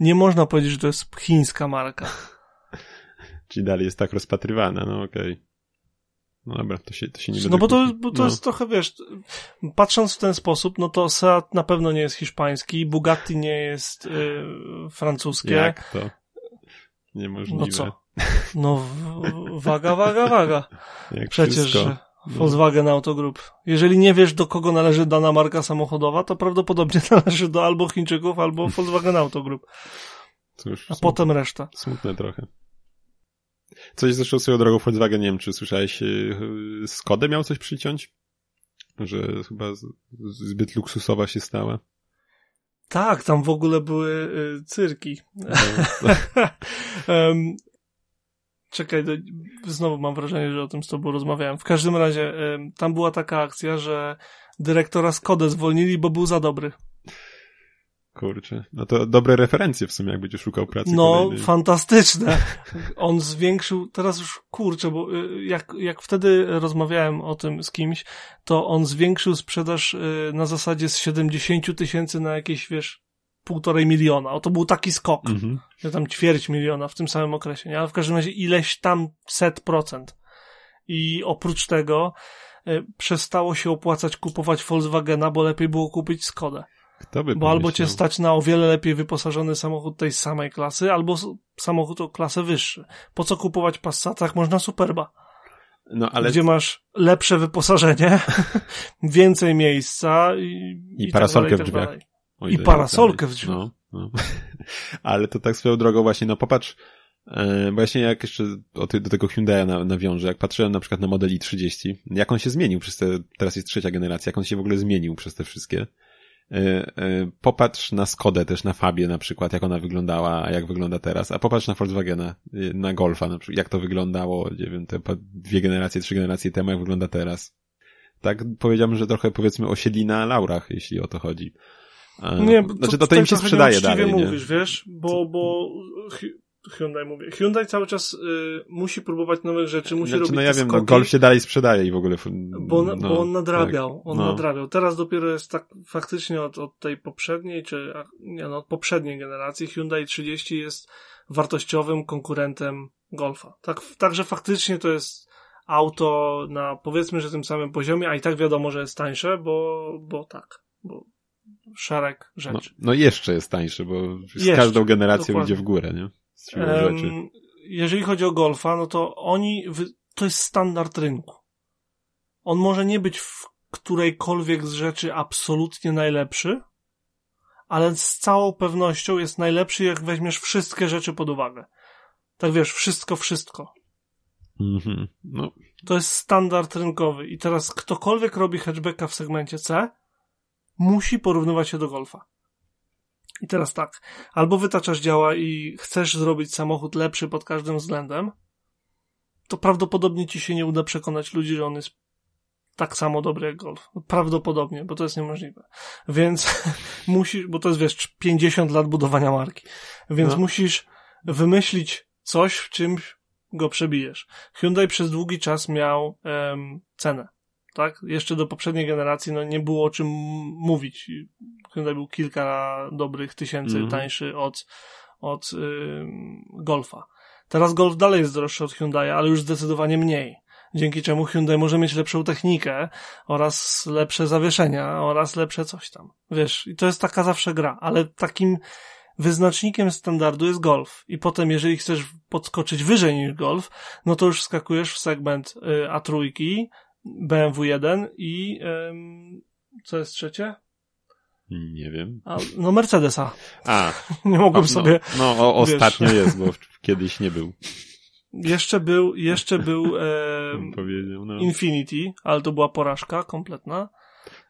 Nie można powiedzieć, że to jest chińska marka. *laughs* Czyli dalej jest tak rozpatrywana, no okej. Okay. No dobra, to się, to się nie No bo to, bo to no. jest trochę, wiesz, patrząc w ten sposób, no to Seat na pewno nie jest hiszpański, Bugatti nie jest y, francuskie. Jak to? Niemożliwe. No co? No, waga, waga, waga. Jak Przecież, wszystko. że Volkswagen Autogroup. Jeżeli nie wiesz, do kogo należy dana marka samochodowa, to prawdopodobnie *laughs* należy do albo Chińczyków, albo Volkswagen Autogroup. Cóż, A smutne, potem reszta. Smutne trochę. Coś zresztą swoją drogą Volkswagen, nie wiem, czy słyszałeś, Skodę miał coś przyciąć? Że chyba zbyt luksusowa się stała. Tak, tam w ogóle były y, cyrki. No. *laughs* um, czekaj, znowu mam wrażenie, że o tym z tobą rozmawiałem. W każdym razie tam była taka akcja, że dyrektora Skodę zwolnili, bo był za dobry. Kurczę, no to dobre referencje w sumie, jak będziesz szukał pracy No, kolejnej. fantastyczne. *laughs* On zwiększył, teraz już kurczę, bo y, jak, jak wtedy rozmawiałem o tym z kimś, to on zwiększył sprzedaż y, na zasadzie z 70 tysięcy na jakieś, wiesz, półtorej miliona. O, to był taki skok. Mhm. Że tam ćwierć miliona w tym samym okresie, nie? Ale w każdym razie ileś tam set procent. I oprócz tego y, przestało się opłacać kupować Volkswagena, bo lepiej było kupić Skodę. Kto by Bo albo cię stać na o wiele lepiej wyposażony samochód tej samej klasy, albo samochód o klasę wyższy. Po co kupować Passat, można Superba? No, ale... Gdzie masz lepsze wyposażenie, *laughs* więcej miejsca i, i, i tak parasolkę tak dalej, w drzwiach. I, I parasolkę w drzwiach. No, no. *laughs* Ale to tak swoją drogą właśnie, no popatrz, E, właśnie jak jeszcze do tego Hyundai'a nawiążę, jak patrzyłem na przykład na model i30, jak on się zmienił przez te, teraz jest trzecia generacja, jak on się w ogóle zmienił przez te wszystkie. E, e, popatrz na Skodę też, na Fabię na przykład, jak ona wyglądała, a jak wygląda teraz, a popatrz na Volkswagena, na Golfa na przykład, jak to wyglądało, nie wiem, te dwie generacje, trzy generacje temu, jak wygląda teraz. Tak powiedziałbym, że trochę powiedzmy osiedli na laurach, jeśli o to chodzi. Nie, to, znaczy to, to im się sprzedaje dalej. mówisz, nie? wiesz, bo, bo Hyundai mówię. Hyundai cały czas y, musi próbować nowych rzeczy, musi znaczy, robić No ja wiem, no, Golf się dalej sprzedaje i w ogóle. Bo, no, bo on nadrabiał, tak, on no. nadrabiał. Teraz dopiero jest tak faktycznie od, od tej poprzedniej, czy nie no, od poprzedniej generacji Hyundai 30 jest wartościowym konkurentem Golfa. Tak, także faktycznie to jest auto na powiedzmy, że tym samym poziomie, a i tak wiadomo, że jest tańsze, bo, bo tak, bo szereg rzeczy. No, no jeszcze jest tańszy, bo z jeszcze, każdą generacją dokładnie. idzie w górę, nie? Um, jeżeli chodzi o golfa, no to oni, to jest standard rynku. On może nie być w którejkolwiek z rzeczy absolutnie najlepszy, ale z całą pewnością jest najlepszy, jak weźmiesz wszystkie rzeczy pod uwagę. Tak wiesz, wszystko, wszystko. Mm-hmm. No. To jest standard rynkowy. I teraz ktokolwiek robi hatchbacka w segmencie C, musi porównywać się do golfa. I teraz tak, albo wytaczasz działa i chcesz zrobić samochód lepszy pod każdym względem, to prawdopodobnie ci się nie uda przekonać ludzi, że on jest tak samo dobry jak Golf. Prawdopodobnie, bo to jest niemożliwe. Więc *laughs* musisz, bo to jest wiesz, 50 lat budowania marki. Więc no. musisz wymyślić coś, w czym go przebijesz. Hyundai przez długi czas miał um, cenę tak? Jeszcze do poprzedniej generacji no, nie było o czym mówić. Hyundai był kilka dobrych tysięcy mm. tańszy od, od yy, Golfa. Teraz Golf dalej jest droższy od Hyundai, ale już zdecydowanie mniej. Dzięki czemu Hyundai może mieć lepszą technikę oraz lepsze zawieszenia oraz lepsze coś tam. Wiesz, i to jest taka zawsze gra, ale takim wyznacznikiem standardu jest Golf. I potem, jeżeli chcesz podskoczyć wyżej niż Golf, no to już skakujesz w segment y, A3, BMW 1 i co jest trzecie? Nie wiem. A, no Mercedesa. A. *laughs* nie mogłem no, sobie. No, no o, ostatnio jest, bo kiedyś nie był. Jeszcze był, jeszcze był *laughs* e, Powiedział, no. Infinity, ale to była porażka kompletna.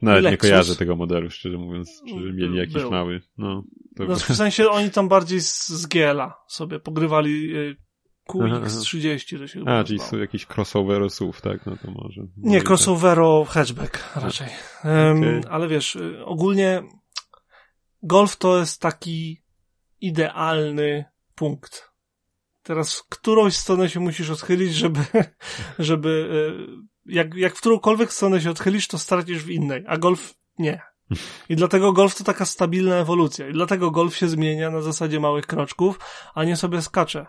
Nawet Lexus. nie kojarzę tego modelu, szczerze mówiąc, czy mieli jakiś był. mały. No, no, w sensie oni tam bardziej z, z GL-a sobie pogrywali e, QX30 to się A, czyli są jakieś crossovero SUV, tak? No to może. Nie, tak. crossovero hatchback raczej. Um, okay. Ale wiesz, y, ogólnie Golf to jest taki idealny punkt. Teraz w którąś stronę się musisz odchylić, żeby, *laughs* żeby y, jak, jak w którąkolwiek stronę się odchylisz, to stracisz w innej, a golf nie. I dlatego golf to taka stabilna ewolucja. I dlatego golf się zmienia na zasadzie małych kroczków, a nie sobie skacze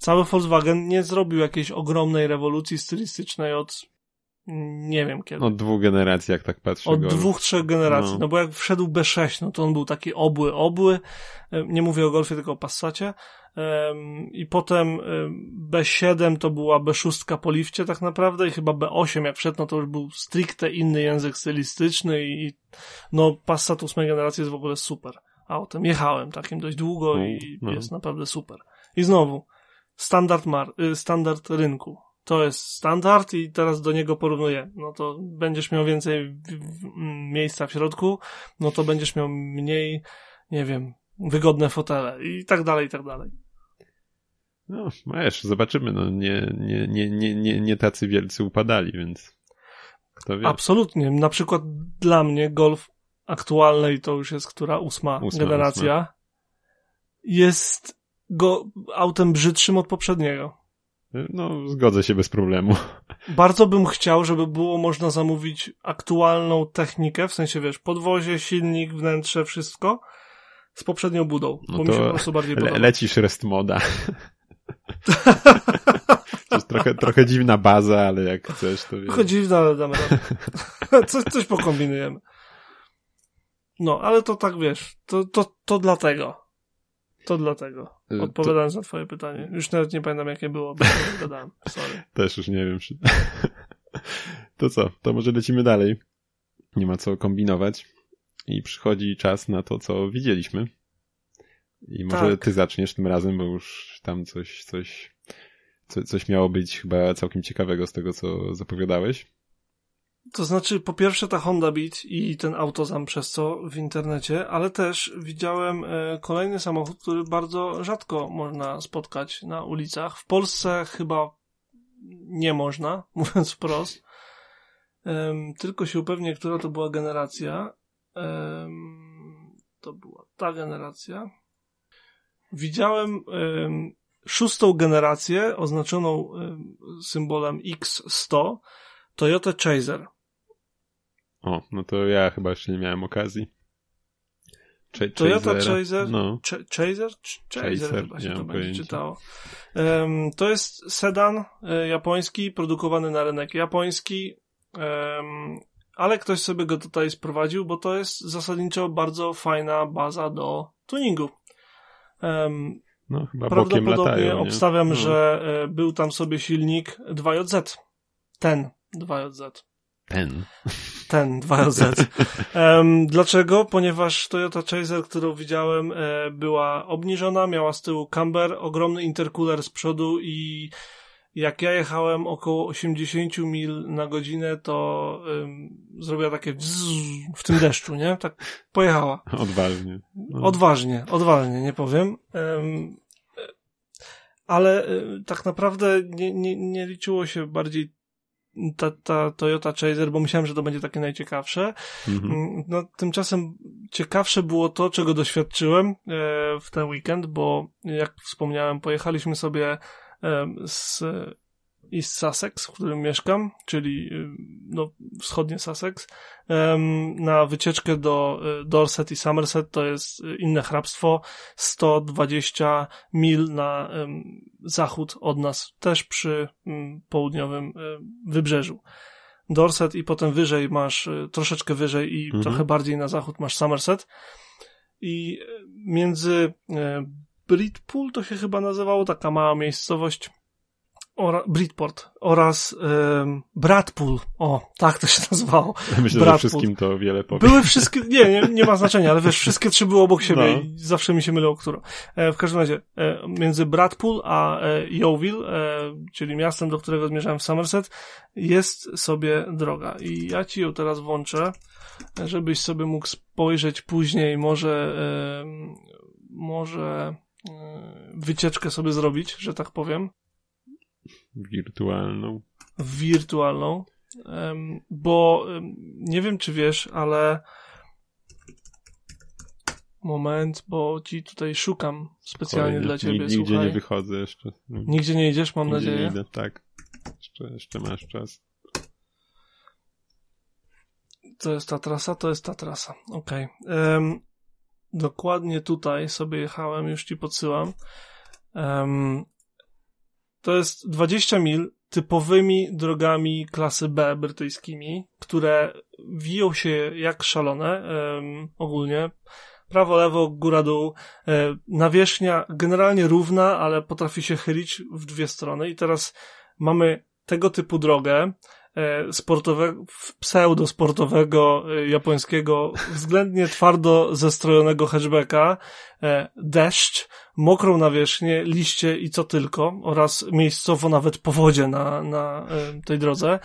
cały Volkswagen nie zrobił jakiejś ogromnej rewolucji stylistycznej od nie wiem kiedy. Od dwóch generacji, jak tak patrzę. Od dwóch, trzech generacji. No. no. bo jak wszedł B6, no to on był taki obły, obły. Nie mówię o Golfie, tylko o Passacie. I potem B7 to była B6 po lifcie tak naprawdę i chyba B8 jak wszedł, no to już był stricte inny język stylistyczny i no Passat 8 generacji jest w ogóle super autem. Jechałem takim dość długo no, i no. jest naprawdę super. I znowu, standard, mar- y, standard rynku. To jest standard i teraz do niego porównuję. No to będziesz miał więcej miejsca w środku, no to będziesz miał mniej, nie wiem, wygodne fotele i tak dalej, i tak dalej. No, wiesz, zobaczymy. No, nie, nie, nie, nie, nie, nie tacy wielcy upadali, więc kto wie. Absolutnie. Na przykład dla mnie Golf aktualnej to już jest która ósma, ósma generacja. Ósma. Jest go autem brzydszym od poprzedniego. No, zgodzę się bez problemu. Bardzo bym chciał, żeby było można zamówić aktualną technikę, w sensie wiesz, podwozie, silnik, wnętrze, wszystko z poprzednią budą, no bo mi się po prostu bardziej le podoba. Lecisz rest moda. *laughs* to jest trochę, trochę dziwna baza, ale jak chcesz, to wiesz. Trochę dziwna, ale damy *laughs* coś, coś pokombinujemy. No, ale to tak wiesz, to, to, to dlatego. To dlatego. Y, Odpowiadając to... na twoje pytanie. Już nawet nie pamiętam jakie było, bo gadałem. Sorry. *laughs* Też już nie wiem. Czy... *laughs* to co? To może lecimy dalej. Nie ma co kombinować. I przychodzi czas na to, co widzieliśmy. I może tak. ty zaczniesz tym razem, bo już tam coś, coś, co, coś miało być chyba całkiem ciekawego z tego, co zapowiadałeś. To znaczy, po pierwsze ta Honda Beat i ten autozam przez co w internecie, ale też widziałem e, kolejny samochód, który bardzo rzadko można spotkać na ulicach. W Polsce chyba nie można, *laughs* mówiąc wprost. tylko się upewnię, która to była generacja. to była ta generacja. Widziałem szóstą generację oznaczoną symbolem X100 Toyota Chaser. O, no to ja chyba jeszcze nie miałem okazji. Ch Toyota Chaser? No. Ch Chaser? Ch Chaser, Chaser chyba się to będzie czytało. Um, to jest sedan e, japoński, produkowany na rynek japoński, um, ale ktoś sobie go tutaj sprowadził, bo to jest zasadniczo bardzo fajna baza do tuningu. Um, no, chyba Prawdopodobnie latają, obstawiam, no. że e, był tam sobie silnik 2JZ. Ten 2JZ. Ten. *laughs* Ten 2JZ. Um, dlaczego? Ponieważ Toyota Chaser, którą widziałem, e, była obniżona, miała z tyłu camber, ogromny intercooler z przodu i jak ja jechałem około 80 mil na godzinę, to um, zrobiła takie w tym deszczu, nie? Tak pojechała. Odważnie. No. Odważnie, odważnie, nie powiem. Um, ale y, tak naprawdę nie, nie, nie liczyło się bardziej ta, ta Toyota Chaser, bo myślałem, że to będzie takie najciekawsze. Mhm. Mm, no, tymczasem ciekawsze było to, czego doświadczyłem e, w ten weekend, bo jak wspomniałem, pojechaliśmy sobie e, z East Sussex, w którym mieszkam, czyli y, no, wschodnie Sussex, na wycieczkę do y, Dorset i Somerset, to jest y, inne hrabstwo, 120 mil na zachód od nas, też przy południowym wybrzeżu. Dorset i potem wyżej masz, troszeczkę wyżej i mhm. trochę bardziej na zachód masz Somerset. I między Britpool to się chyba nazywało, taka mała miejscowość, Ora, Britport oraz um, Bradpool. O, tak to się *laughs* nazywało. Myślę, że wszystkim to wiele powie. Były wszystkie, nie, nie, nie ma znaczenia, ale wiesz, wszystkie trzy były obok siebie no. i zawsze mi się mylą, którą. E, w każdym razie, e, między Bradpool a e, Yeovil, e, czyli miastem, do którego zmierzałem w Somerset, jest sobie droga. I ja ci ją teraz włączę, żebyś sobie mógł spojrzeć później, może, może e, wycieczkę sobie zrobić, że tak powiem. Wirtualną. Wirtualną. Bo nie wiem, czy wiesz, ale moment, bo ci tutaj szukam specjalnie Kolejny. dla ciebie. Nigdzie Słuchaj. nie wychodzę jeszcze. Nigdzie nie idziesz, mam Nigdzie nadzieję. Nie idę, tak. Jeszcze, jeszcze masz czas. To jest ta trasa, to jest ta trasa. Okej. Okay. Um, dokładnie tutaj sobie jechałem, już ci podsyłam. Um, to jest 20 mil typowymi drogami klasy B brytyjskimi, które wiją się jak szalone um, ogólnie. Prawo, lewo, góra, dół. E, nawierzchnia generalnie równa, ale potrafi się chylić w dwie strony. I teraz mamy tego typu drogę, sportowego, pseudo-sportowego e, japońskiego, względnie twardo zestrojonego hatchbacka, e, deszcz, mokrą nawierzchnię, liście i co tylko, oraz miejscowo nawet powodzie na, na tej drodze.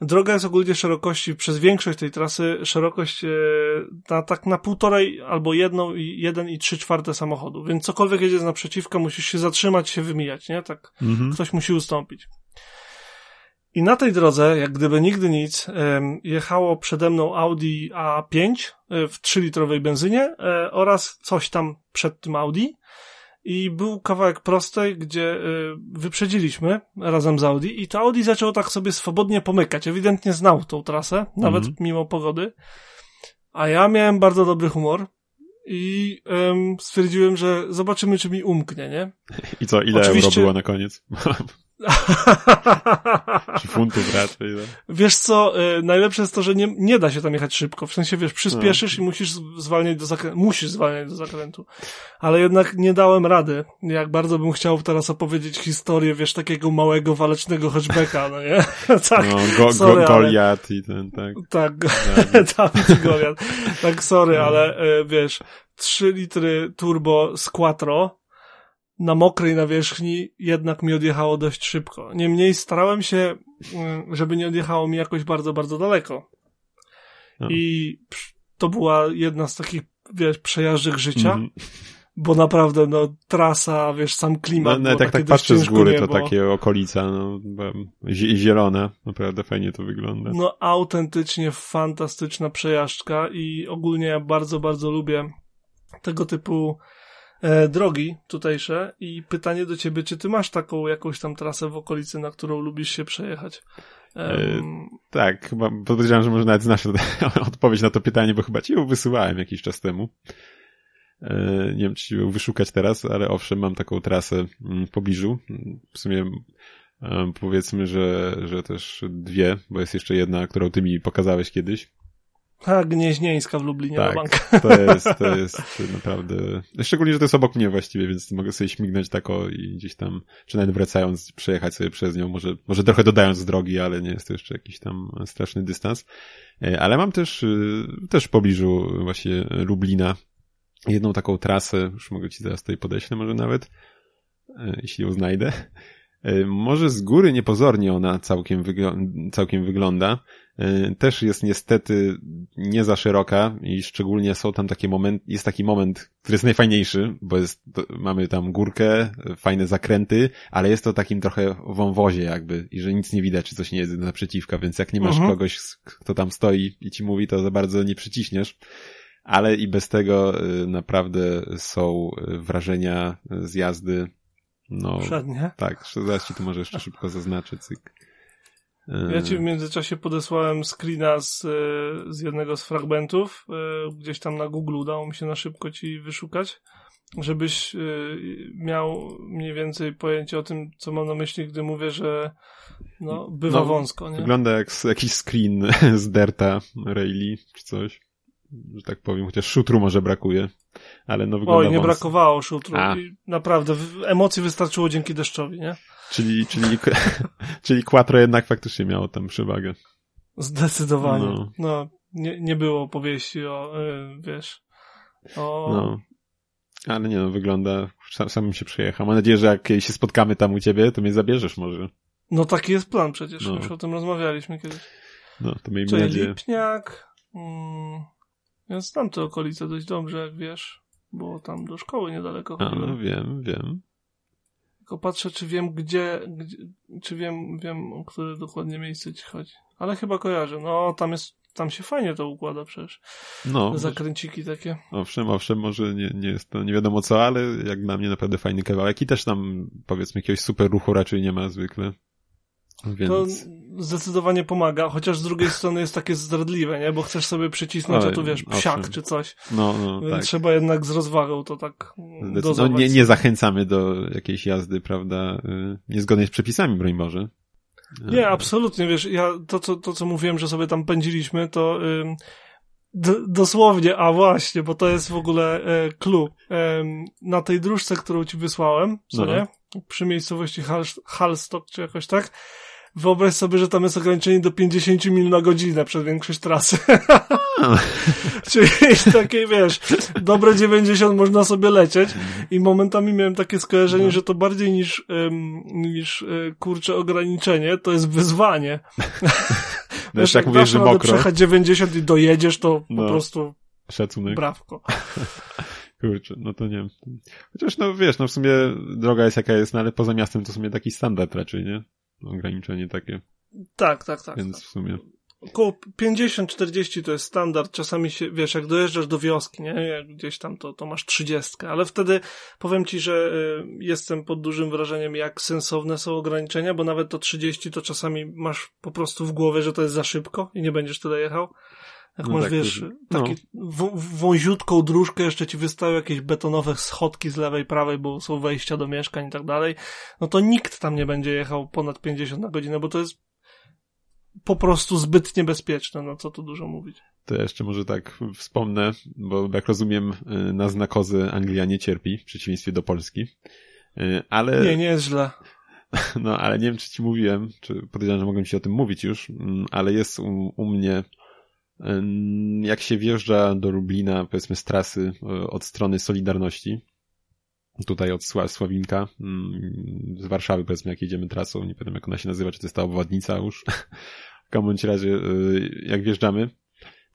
Droga jest ogólnie szerokości, przez większość tej trasy, szerokość na, tak na półtorej albo jedną i jeden i trzy czwarte samochodu, więc cokolwiek jedzie z naprzeciwka, musisz się zatrzymać, się wymijać, nie? Tak, mhm. ktoś musi ustąpić. I na tej drodze, jak gdyby nigdy nic, jechało przede mną Audi A5 e, w 3-litrowej benzynie e, oraz coś tam przed tym Audi. I był kawałek prostej, gdzie e, wyprzedziliśmy razem z Audi i to Audi zaczęło tak sobie swobodnie pomykać. Ewidentnie znał tą trasę, nawet mm -hmm. mimo pogody. A ja miałem bardzo dobry humor i um, stwierdziłem, że zobaczymy, czy mi umknie, nie? *laughs* I co, ile Oczywiście... euro było na koniec? *laughs* *laughs* Czy funtów raczej, no. Wiesz co, y, najlepsze jest to, że nie, nie da się tam jechać szybko. W sensie, wiesz, przyspieszysz no. i musisz zwalniać do zakrętu. Musisz zwalniać do zakrętu. Ale jednak nie dałem rady. Jak bardzo bym chciał teraz opowiedzieć historię, wiesz, takiego małego, walecznego hatchbacka, no nie? *laughs* tak. No, go, sorry, go, Goliat ale... i ten, tak. Tak, *laughs* Dawid Goliat. Tak, sorry, no. ale y, wiesz, 3 litry turbo z quattro na mokrej nawierzchni jednak mi odjechało dość szybko. Niemniej starałem się, mm, żeby nie odjechało mi jakoś bardzo, bardzo daleko. No. I to była jedna z takich, wiesz, przejażdżek życia. Mm. Bo naprawdę, no, trasa, wiesz, sam klimat. No, nawet jak tak patrzę z góry, niebo. to takie okolica, no, zielone, naprawdę fajnie to wygląda. No, autentycznie fantastyczna przejażdżka i ogólnie ja bardzo, bardzo lubię tego typu e, drogi tutejsze i pytanie do ciebie, czy ty masz taką jakąś tam trasę w okolicy, na którą lubisz się przejechać? E, tak, chyba podejrzewam, że może nawet znasz *laughs* odpowiedź na to pytanie, bo chyba ci ją wysyłałem jakiś czas temu. E, nie wiem, czy ją wyszukać teraz, ale owszem, mam taką trasę mm, w pobliżu. W sumie powiedzmy, że, że też dwie, bo jest jeszcze jedna, którą ty mi pokazałeś kiedyś. A, Gnieźnieńska w Lublinie tak, na bank. to jest, to jest naprawdę, szczególnie, że to jest obok mnie właściwie, więc mogę sobie śmignąć tako i gdzieś tam, czy nawet wracając, przejechać sobie przez nią, może, może trochę dodając z drogi, ale nie jest to jeszcze jakiś tam straszny dystans. E, ale mam też, y, też w pobliżu właśnie Lublina jedną taką trasę, już mogę ci zaraz tutaj podeślę może nawet, e, jeśli ją znajdę. E, może z góry niepozornie ona całkiem, wygl całkiem wygląda. E, też jest niestety nie za szeroka i szczególnie są tam takie moment, jest taki moment, który jest najfajniejszy, bo jest, mamy tam górkę, fajne zakręty, ale jest to takim trochę wąwozie jakby i że nic nie widać, czy coś nie jest naprzeciwka, więc jak nie masz mhm. kogoś, kto tam stoi i ci mówi, to za bardzo nie przyciśniesz ale i bez tego y, naprawdę są wrażenia z jazdy no, Przednie? Tak, zaraz ci to może jeszcze szybko zaznaczę, cyk. Ja ci w międzyczasie podesłałem screena z, z jednego z fragmentów, e, gdzieś tam na Google udało mi się na szybko ci wyszukać, żebyś e, miał mniej więcej pojęcie o tym, co mam na myśli, gdy mówię, że no, bywa no, wąsko. Nie? Wygląda jak jakiś screen *laughs* z Derta Rayleigh czy coś, że tak powiem, chociaż szutru może brakuje ale no wygląda Oj, nie brakowało szutru. Naprawdę, emocji wystarczyło dzięki deszczowi, nie? Czyli, czyli, *laughs* czyli Quattro jednak faktycznie miało tam przewagę. Zdecydowanie. No, no nie, nie było powieści o, yy, wiesz, o... No. Ale nie no, wygląda, sam, się przejechał. Mam nadzieję, że jak się spotkamy tam u ciebie, to mnie zabierzesz może. No taki jest plan przecież, no. już o tym rozmawialiśmy kiedyś. No, to miejmy Czyli nadzieję. Lipniak, mm, ja znam te okolice dość dobrze, jak wiesz, bo tam do szkoły niedaleko A, no wiem, wiem. Tylko patrzę, czy wiem, gdzie, gdzie czy wiem, wiem, o które dokładnie miejsce ci chodzi. Ale chyba kojarzę. No, tam jest, tam się fajnie to układa przecież. No. Zakręciki takie. Owszem, owszem, może nie, nie jest to nie wiadomo co, ale jak na mnie naprawdę fajny kawałek i też tam, powiedzmy, jakiegoś super ruchu raczej nie ma zwykle. Więc... To zdecydowanie pomaga, chociaż z drugiej strony jest takie zdradliwe, nie? Bo chcesz sobie przycisnąć, Oj, a tu wiesz, psiak owszem. czy coś. No, no, Więc tak. trzeba jednak z rozwagą to tak no, nie, nie zachęcamy do jakiejś jazdy, prawda, y, niezgodnej z przepisami, broń Boże. Nie, absolutnie, wiesz, ja to, co, to, co mówiłem, że sobie tam pędziliśmy, to dosłownie, a właśnie, bo to jest w ogóle y, clue. na tej dróżce, którą ci wysłałem, co no. nie? Przy miejscowości Hal Halstock, czy jakoś tak, Wyobraź sobie, że tam jest ograniczenie do 50 mil na godzinę przez większość trasy. *laughs* Czyli takie, wiesz, dobre 90 można sobie lecieć i momentami miałem takie skojarzenie, no. że to bardziej niż, um, niż e, kurcze ograniczenie, to jest wyzwanie. *laughs* No wiesz, jak mówisz, że mokro. przejechać 90 i dojedziesz, to no. po prostu Szacunek. Brawko. *laughs* Kurczę, no to nie wiem. Chociaż no wiesz, no w sumie droga jest jaka jest, no ale poza miastem to w sumie taki standard raczej, nie? Ograniczenie takie. Tak, tak, tak. Więc tak. w sumie. Około 50-40 to jest standard. Czasami się, wiesz, jak dojeżdżasz do wioski, nie? Jak gdzieś tam to, to masz 30, ale wtedy powiem ci, że y, jestem pod dużym wrażeniem, jak sensowne są ograniczenia, bo nawet to 30 to czasami masz po prostu w głowie, że to jest za szybko i nie będziesz tyle jechał. Jak no masz, tak, wiesz, no. taki wąziutką dróżkę, jeszcze ci wystają jakieś betonowe schodki z lewej, prawej, bo są wejścia do mieszkań i tak dalej, no to nikt tam nie będzie jechał ponad 50 na godzinę, bo to jest po prostu zbyt niebezpieczne, no co tu dużo mówić. To jeszcze może tak wspomnę, bo jak rozumiem, y, na znakozy Anglia nie cierpi, w przeciwieństwie do Polski. Y, ale... Nie, nie jest źle. *laughs* No, ale nie wiem, czy ci mówiłem, czy podejrzewam, że mogłem ci o tym mówić już, mm, ale jest u, u mnie, jak się wjeżdża do Lublina, powiedzmy z trasy y, od strony Solidarności, tutaj od Sławinka, mm, z Warszawy powiedzmy, jak jedziemy trasą, nie pamiętam jak ona się nazywa, czy to jest ta obwodnica już, *laughs* w każdym razie, jak wjeżdżamy,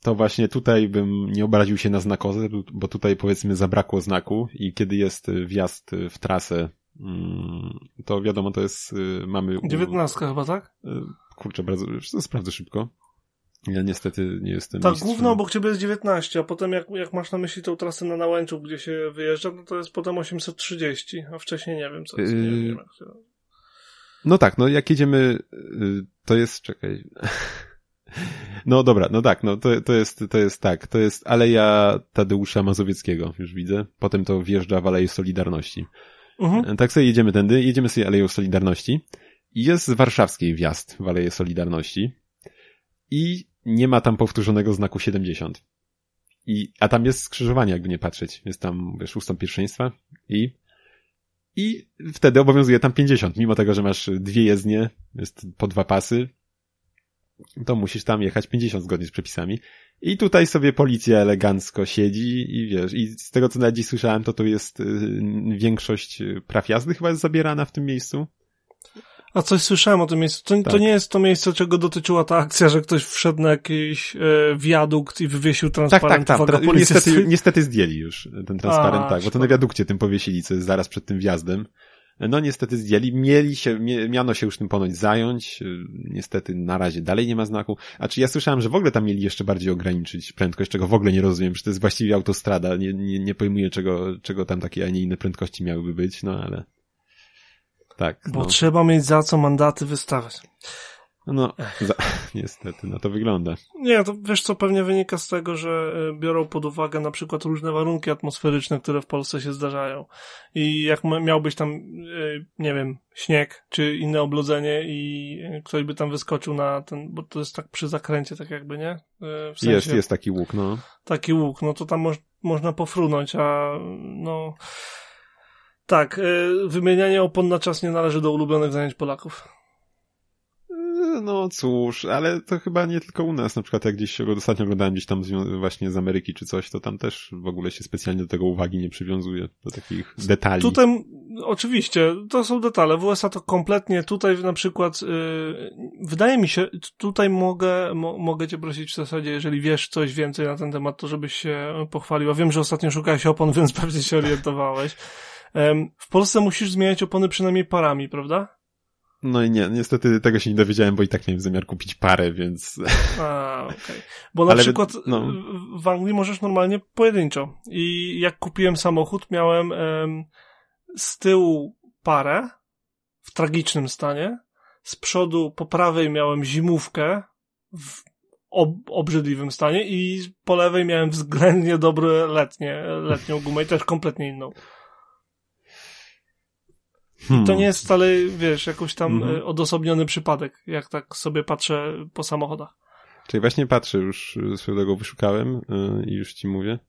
to właśnie tutaj bym nie obraził się na znakozę, bo tutaj powiedzmy zabrakło znaku i kiedy jest wjazd w trasę, mm, to wiadomo, to jest, y, mamy... 19 chyba, tak? Kurczę, bardzo, sprawdzę szybko. Ja niestety nie jestem Tak, główno obok ciebie jest 19, a potem jak, jak masz na myśli tą trasę na Nałęczu, gdzie się wyjeżdża, no to jest potem 830, a wcześniej nie wiem co jest. Yy... Nie wiem, jak się... No tak, no jak jedziemy, y, to jest, czekaj... *laughs* No dobra, no tak, no to, to jest, to jest tak, to jest Aleja Tadeusza Mazowieckiego, już widzę. Potem to wjeżdża w Aleję Solidarności. Mhm. Tak sobie jedziemy tędy, jedziemy sobie Aleją Solidarności jest z warszawskiej wjazd w Aleję Solidarności i nie ma tam powtórzonego znaku 70. I, a tam jest skrzyżowanie, jakby nie patrzeć. Jest tam, wiesz, ustąp pierwszeństwa i, i wtedy obowiązuje tam 50, mimo tego, że masz dwie jezdnie, jest po dwa pasy, to musisz tam jechać 50 zgodnie z przepisami. I tutaj sobie policja elegancko siedzi i wiesz, i z tego co na dziś słyszałem, to tu jest y, większość praw jazdy chyba jest zabierana w tym miejscu. A coś słyszałem o tym miejscu. To, tak. to nie jest to miejsce, czego dotyczyła ta akcja, że ktoś wszedł na jakiś e, wiadukt i wywiesił transparent. Tak, tak, tak. Niestety, niestety zdjęli już ten transparent, A, tak, bo to na wiadukcie tym powiesili, co jest zaraz przed tym wjazdem. No niestety zdjęli, mieli się, miano się już tym ponoć zająć, niestety na razie dalej nie ma znaku, a czy ja słyszałem, że w ogóle tam mieli jeszcze bardziej ograniczyć prędkość, czego w ogóle nie rozumiem, że to jest właściwie autostrada, nie, nie, nie pojmuję czego, czego tam takie, a nie inne prędkości miałyby być, no ale tak. Bo no. trzeba mieć za co mandaty wystawiać. No, za, *laughs* niestety, no to wygląda. Nie, to wiesz co, pewnie wynika z tego, że e, biorą pod uwagę na przykład różne warunki atmosferyczne, które w Polsce się zdarzają. I jak miałbyś tam, e, nie wiem, śnieg, czy inne oblodzenie i e, ktoś by tam wyskoczył na ten, bo to jest tak przy zakręcie, tak jakby, nie? W sensie, jest, jest taki łuk, no. Taki łuk, no to tam moż, można pofrunąć, a no... Tak, wymienianie opon na czas nie należy do ulubionych zajęć Polaków no cóż, ale to chyba nie tylko u nas, na przykład jak gdzieś ostatnio oglądałem gdzieś tam właśnie z Ameryki czy coś, to tam też w ogóle się specjalnie do tego uwagi nie przywiązuje, do takich detali. Tutaj, oczywiście, to są detale, w USA to kompletnie, tutaj na przykład, yy, wydaje mi się, tutaj mogę, mo, mogę cię prosić w zasadzie, jeżeli wiesz coś więcej na ten temat, to żebyś się pochwalił, a wiem, że ostatnio szukałeś opon, *laughs* więc pewnie się orientowałeś. W Polsce musisz zmieniać opony przynajmniej parami, prawda? No i nie, niestety tego się nie dowiedziałem, bo i tak miałem zamiar kupić parę, więc... A, okej. Okay. Bo na Ale, przykład no. w Anglii możesz normalnie pojedynczo. I jak kupiłem samochód, miałem em, z tyłu parę w tragicznym stanie, z przodu po prawej miałem zimówkę w ob obrzydliwym stanie i po lewej miałem względnie dobre letnie, letnią gumę i też kompletnie inną. Hmm. I to nie jest wcale, wiesz, jakoś tam hmm. odosobniony przypadek, jak tak sobie patrzę po samochodach. Czyli właśnie patrzę, już swojego wyszukałem y, i już ci mówię.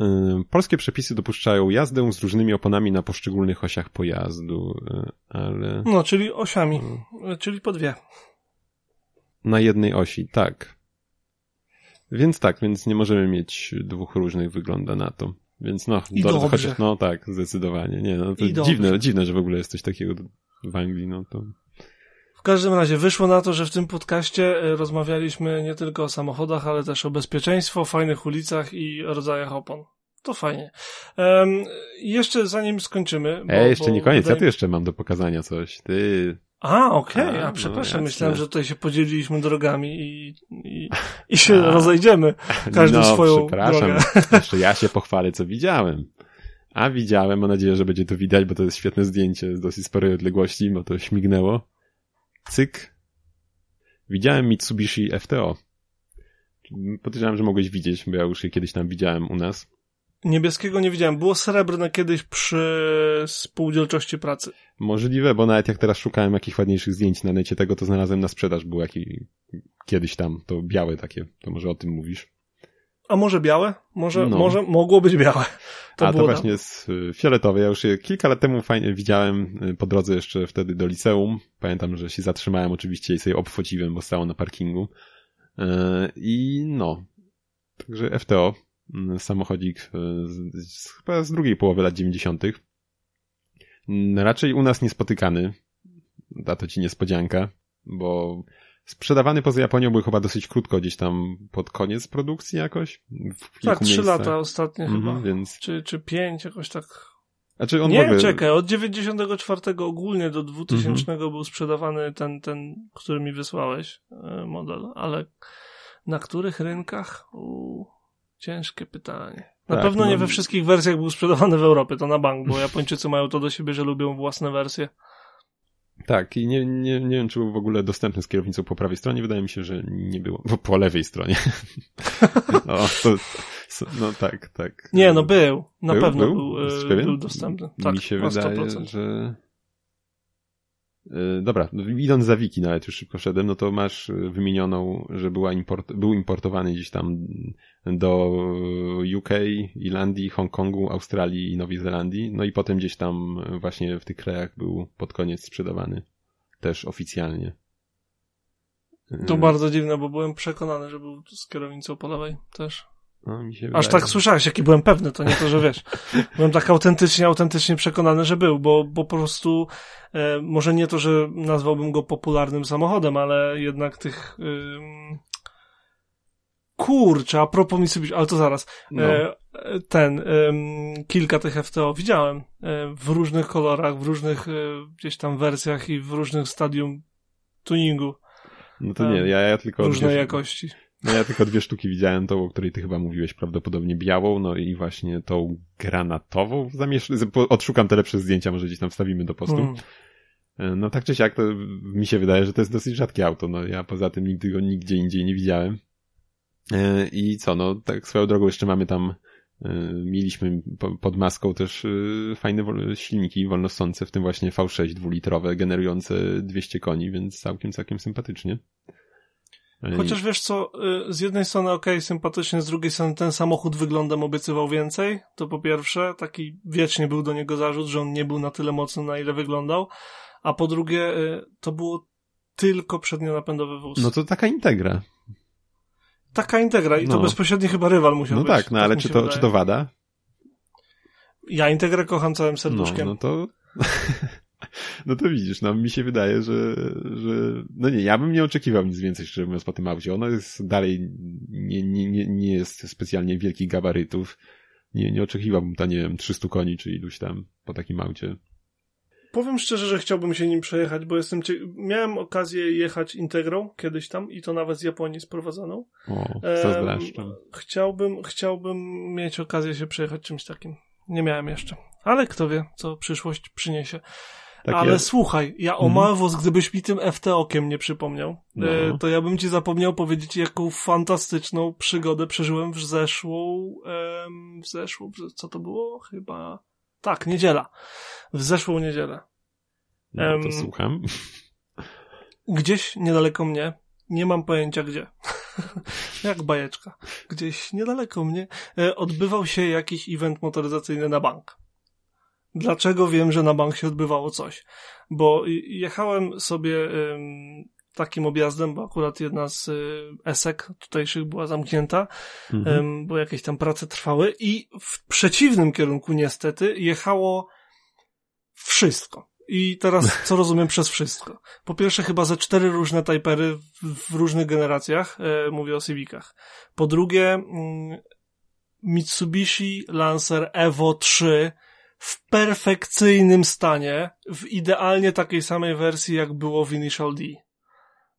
Y, polskie przepisy dopuszczają jazdę z różnymi oponami na poszczególnych osiach pojazdu, ale... No, czyli osiami, hmm. czyli po dwie. Na jednej osi, tak. Więc tak, więc nie możemy mieć dwóch różnych, wygląda na to. Więc no, I do, chociaż, no tak, zdecydowanie. Nie, no to dziwne, dziwne, że w ogóle jest coś takiego w Anglii, no to... W każdym razie wyszło na to, że w tym podcaście e, rozmawialiśmy nie tylko o samochodach, ale też o bezpieczeństwie, o fajnych ulicach i rodzajach opon. To fajnie. Um, jeszcze zanim skończymy... Bo, e, jeszcze nie koniec, ja tu jeszcze mam do pokazania coś. Ty... A, okej, okay. a, a przepraszam, no, myślałem, że tutaj się podzieliliśmy drogami i, i, i się a. rozejdziemy. Każdy no, swoją przepraszam. drogę. *laughs* Jeszcze ja się pochwalę, co widziałem. A widziałem, mam nadzieję, że będzie to widać, bo to jest świetne zdjęcie z dosyć sporej odległości, bo to śmignęło. Cyk. Widziałem Mitsubishi FTO. podejrzewam, że mogłeś widzieć, bo ja już je kiedyś tam widziałem u nas. Niebieskiego nie widziałem. Było srebrne kiedyś przy spółdzielczości pracy. Możliwe, bo nawet jak teraz szukałem jakichś ładniejszych zdjęć na necie tego, to znalazłem na sprzedaż. Był jaki kiedyś tam, to białe takie. To może o tym mówisz. A może białe? Może, no. może mogło być białe. *laughs* To A to właśnie jest y, fioletowe. Ja już je kilka lat temu fajnie widziałem y, po drodze jeszcze wtedy do liceum. Pamiętam, że się zatrzymałem oczywiście i sobie obfociłem, bo stało na parkingu. Y, I no. Także FTO, samochodzik z, chyba z drugiej połowy lat 90. Raczej u nas niespotykany. Da to ci niespodzianka, bo Sprzedawany poza Japonią był chyba dosyć krótko, gdzieś tam pod koniec produkcji jakoś. tak, trzy lata ostatnie mm -hmm, chyba. Więc... Czy, czy pięć, jakoś tak. Znaczy on nie, ogóle... czekaj, od 94 ogólnie do 2000 mm -hmm. był sprzedawany ten, ten, który mi wysłałeś, e, model, ale na których rynkach? Ciężkie pytanie. Na tak, pewno no... nie we wszystkich wersjach był sprzedawany w Europie, to na bank, bo Japończycy mają to do siebie, że lubią własne wersje. Tak, i nie, nie, nie wiem, czy był w ogóle dostępny z kierownicą po prawej stronie. Wydaje mi się, że nie było. Bo po lewej stronie. *laughs* no, to, no tak, tak. Nie, no był. Na był, pewno był, był, był dostępny. Tak, mi się wydaje, że E, dobra, idąc za wiki nawet już szybko szedłem, no to masz wymienioną, że była import, był importowany gdzieś tam do UK, Irlandii, Hongkongu, Australii i Nowej Zelandii, no i potem gdzieś tam właśnie w tych krajach był pod koniec sprzedawany też oficjalnie. To bardzo dziwne, bo byłem przekonany, że był z kierownicą po też. No, mi się Aż tak słyszałeś, jaki byłem pewny, to nie to, że wiesz. *laughs* byłem tak autentycznie, autentycznie przekonany, że był, bo, bo po prostu e, może nie to, że nazwałbym go popularnym samochodem, ale jednak tych e, kurczę, a propos Mitsubishi, ale to zaraz. No. E, ten, e, kilka tych FTO widziałem e, w różnych kolorach, w różnych e, gdzieś tam wersjach i w różnych stadium tuningu. No to nie, ja, ja tylko... Różnej jakości. No ja tylko dwie sztuki widziałem, tą, o której ty chyba mówiłeś, prawdopodobnie białą, no i właśnie tą granatową. Zamiesz... Odszukam te lepsze zdjęcia, może gdzieś tam wstawimy do postu. Hmm. No tak czy siak, to mi się wydaje, że to jest dosyć rzadkie auto. No ja poza tym nigdy go nigdzie indziej nie widziałem. E, I co, no tak swoją drogą jeszcze mamy tam, e, mieliśmy pod maską też fajne silniki wolnosące, w tym właśnie V6 dwulitrowe, generujące 200 koni, więc całkiem, całkiem sympatycznie. Chociaż wiesz co, y, z jednej strony ok, sympatycznie, z drugiej strony ten samochód wyglądem obiecywał więcej, to po pierwsze, taki wiecznie był do niego zarzut, że on nie był na tyle mocny, na ile wyglądał, a po drugie, y, to było tylko przednionapędowy wóz. No to taka integra. Taka integra i no. to bezpośredni chyba rywal musiał no być. No tak, no tak ale czy, to, czy to wada? Ja integrę kocham całym serduszkiem. No, no to... *laughs* No to widzisz, no mi się wydaje, że, że no nie, ja bym nie oczekiwał nic więcej, szczerze mówiąc, po tym aucie. Ono jest dalej, nie, nie, nie, nie jest specjalnie wielkich gabarytów. Nie, nie oczekiwałbym ta, nie wiem, 300 koni, czy iluś tam po takim aucie. Powiem szczerze, że chciałbym się nim przejechać, bo jestem cie... miałem okazję jechać Integrą kiedyś tam i to nawet z Japonii sprowadzoną. O, zazdraszczam. Ehm, chciałbym, chciałbym mieć okazję się przejechać czymś takim. Nie miałem jeszcze. Ale kto wie, co przyszłość przyniesie. Takie... Ale słuchaj, ja o mhm. Malwos, gdybyś mi tym FT okiem nie przypomniał, no. E, to ja bym ci zapomniał powiedzieć, jaką fantastyczną przygodę przeżyłem w zeszłą, w zeszłą, co to było? Chyba, tak, niedziela. W zeszłą niedzielę. No, to słucham. Gdzieś niedaleko mnie, nie mam pojęcia gdzie, *laughs* jak bajeczka, gdzieś niedaleko mnie e, odbywał się jakiś event motoryzacyjny na bank. Dlaczego wiem, że na bank się odbywało coś? Bo jechałem sobie takim objazdem, bo akurat jedna z y, esek tutejszych była zamknięta, mhm. bo jakieś tam prace trwały i w przeciwnym kierunku niestety jechało wszystko. I teraz *laughs* co rozumiem przez wszystko? Po pierwsze chyba ze cztery różne Typery w, różnych generacjach, e, mówię o Civicach. Po drugie mm, Mitsubishi Lancer Evo 3 w perfekcyjnym stanie, w idealnie takiej samej wersji, jak było w Initial D.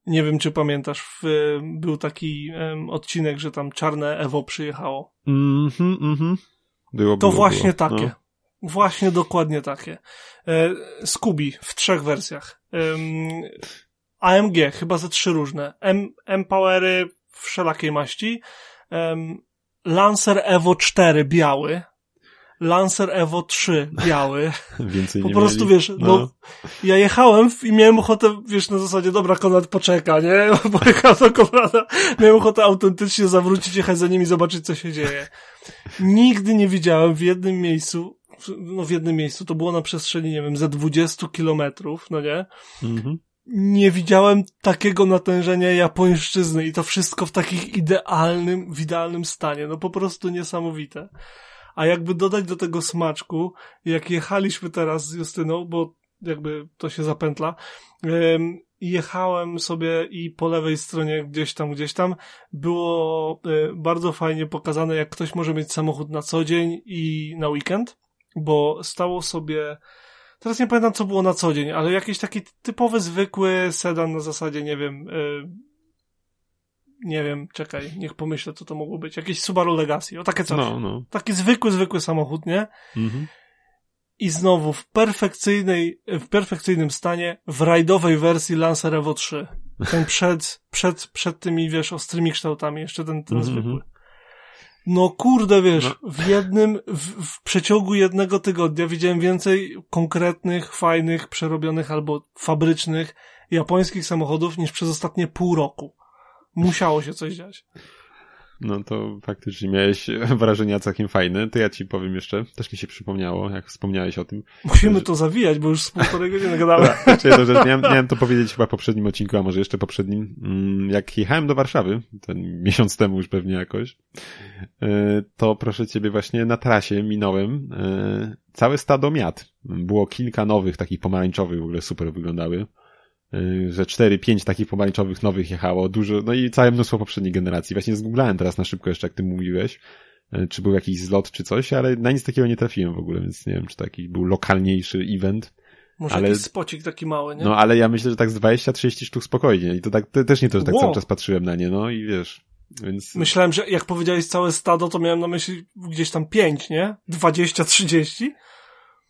Nie wiem, czy pamiętasz, w, był taki um, odcinek, że tam czarne Evo przyjechało. Mhm, mm mhm. Mm było, to było, właśnie było. takie. No. Właśnie dokładnie takie. E, Scooby w trzech wersjach. E, AMG, chyba ze trzy różne. M, M-Powery, wszelakiej maści. Um, Lancer Evo 4 biały. Lancer Evo 3 biały. *laughs* Więcej po nie prostu mieli. wiesz, no. ja jechałem i miałem ochotę, wiesz, na zasadzie, dobra, Konrad poczeka, nie? *laughs* Bo jechałem do Konrada, miałem ochotę autentycznie zawrócić, jechać za nimi i zobaczyć, co się dzieje. Nigdy nie widziałem w jednym miejscu, no w jednym miejscu, to było na przestrzeni, nie wiem, ze 20 kilometrów, no nie? Mhm. Nie widziałem takiego natężenia japońszczyzny i to wszystko w takich idealnym, w idealnym stanie. No po prostu niesamowite. A jakby dodać do tego smaczku, jak jechaliśmy teraz z Justyną, bo jakby to się zapętla, jechałem sobie i po lewej stronie gdzieś tam, gdzieś tam było y, bardzo fajnie pokazane, jak ktoś może mieć samochód na co dzień i na weekend, bo stało sobie Teraz nie pamiętam, co było na co dzień, ale jakiś taki typowy, zwykły sedan na zasadzie, nie wiem, yy, nie wiem, czekaj, niech pomyślę, co to mogło być. Jakiś Subaru Legacy, o takie coś. No, no. Taki zwykły, zwykły samochód, nie? Mhm. I znowu w perfekcyjnej, w perfekcyjnym stanie w rajdowej wersji Lancer Evo 3. Ten *laughs* przed, przed, przed tymi, wiesz, ostrymi kształtami, jeszcze ten, ten Mhm, zwykły. No kurde, wiesz, No. w jednym, w, w przeciągu jednego tygodnia widziałem więcej konkretnych, fajnych, przerobionych albo fabrycznych japońskich samochodów niż przez ostatnie pół roku. Musiało się coś dziać. No to faktycznie miałeś *laughs* wrażenia całkiem fajne. To ja ci powiem jeszcze, też mi się przypomniało, jak wspomniałeś o tym. Musimy to zawijać, bo już z półtorej godziny jeszcze jedną rzecz. Miałem, miałem to powiedzieć chyba w poprzednim odcinku, a może jeszcze poprzednim. Mm, Jak jechałem do Warszawy, ten miesiąc temu już pewnie jakoś, e, to proszę ciebie właśnie na trasie minąłem e, całe stado miat. Było kilka nowych, takich pomarańczowych, w ogóle super wyglądały. E, Że cztery, pięć takich pomarańczowych nowych jechało, dużo, no i całe mnóstwo poprzedniej generacji. Właśnie zgooglałem teraz na szybko jeszcze, jak ty mówiłeś, e, czy był jakiś zlot, czy coś, ale na nic takiego nie trafiłem w ogóle, więc nie wiem, czy to jakiś był lokalniejszy event. Może Ale- jakiś spocik taki mały, nie? No ale ja myślę, że tak z 20-30 sztuk spokojnie. I to tak to też nie to, że tak Wow. cały czas patrzyłem na nie, no i wiesz. Więc Myślałem, że jak powiedziałeś całe stado, to miałem na myśli gdzieś tam pięć, nie? 20-30?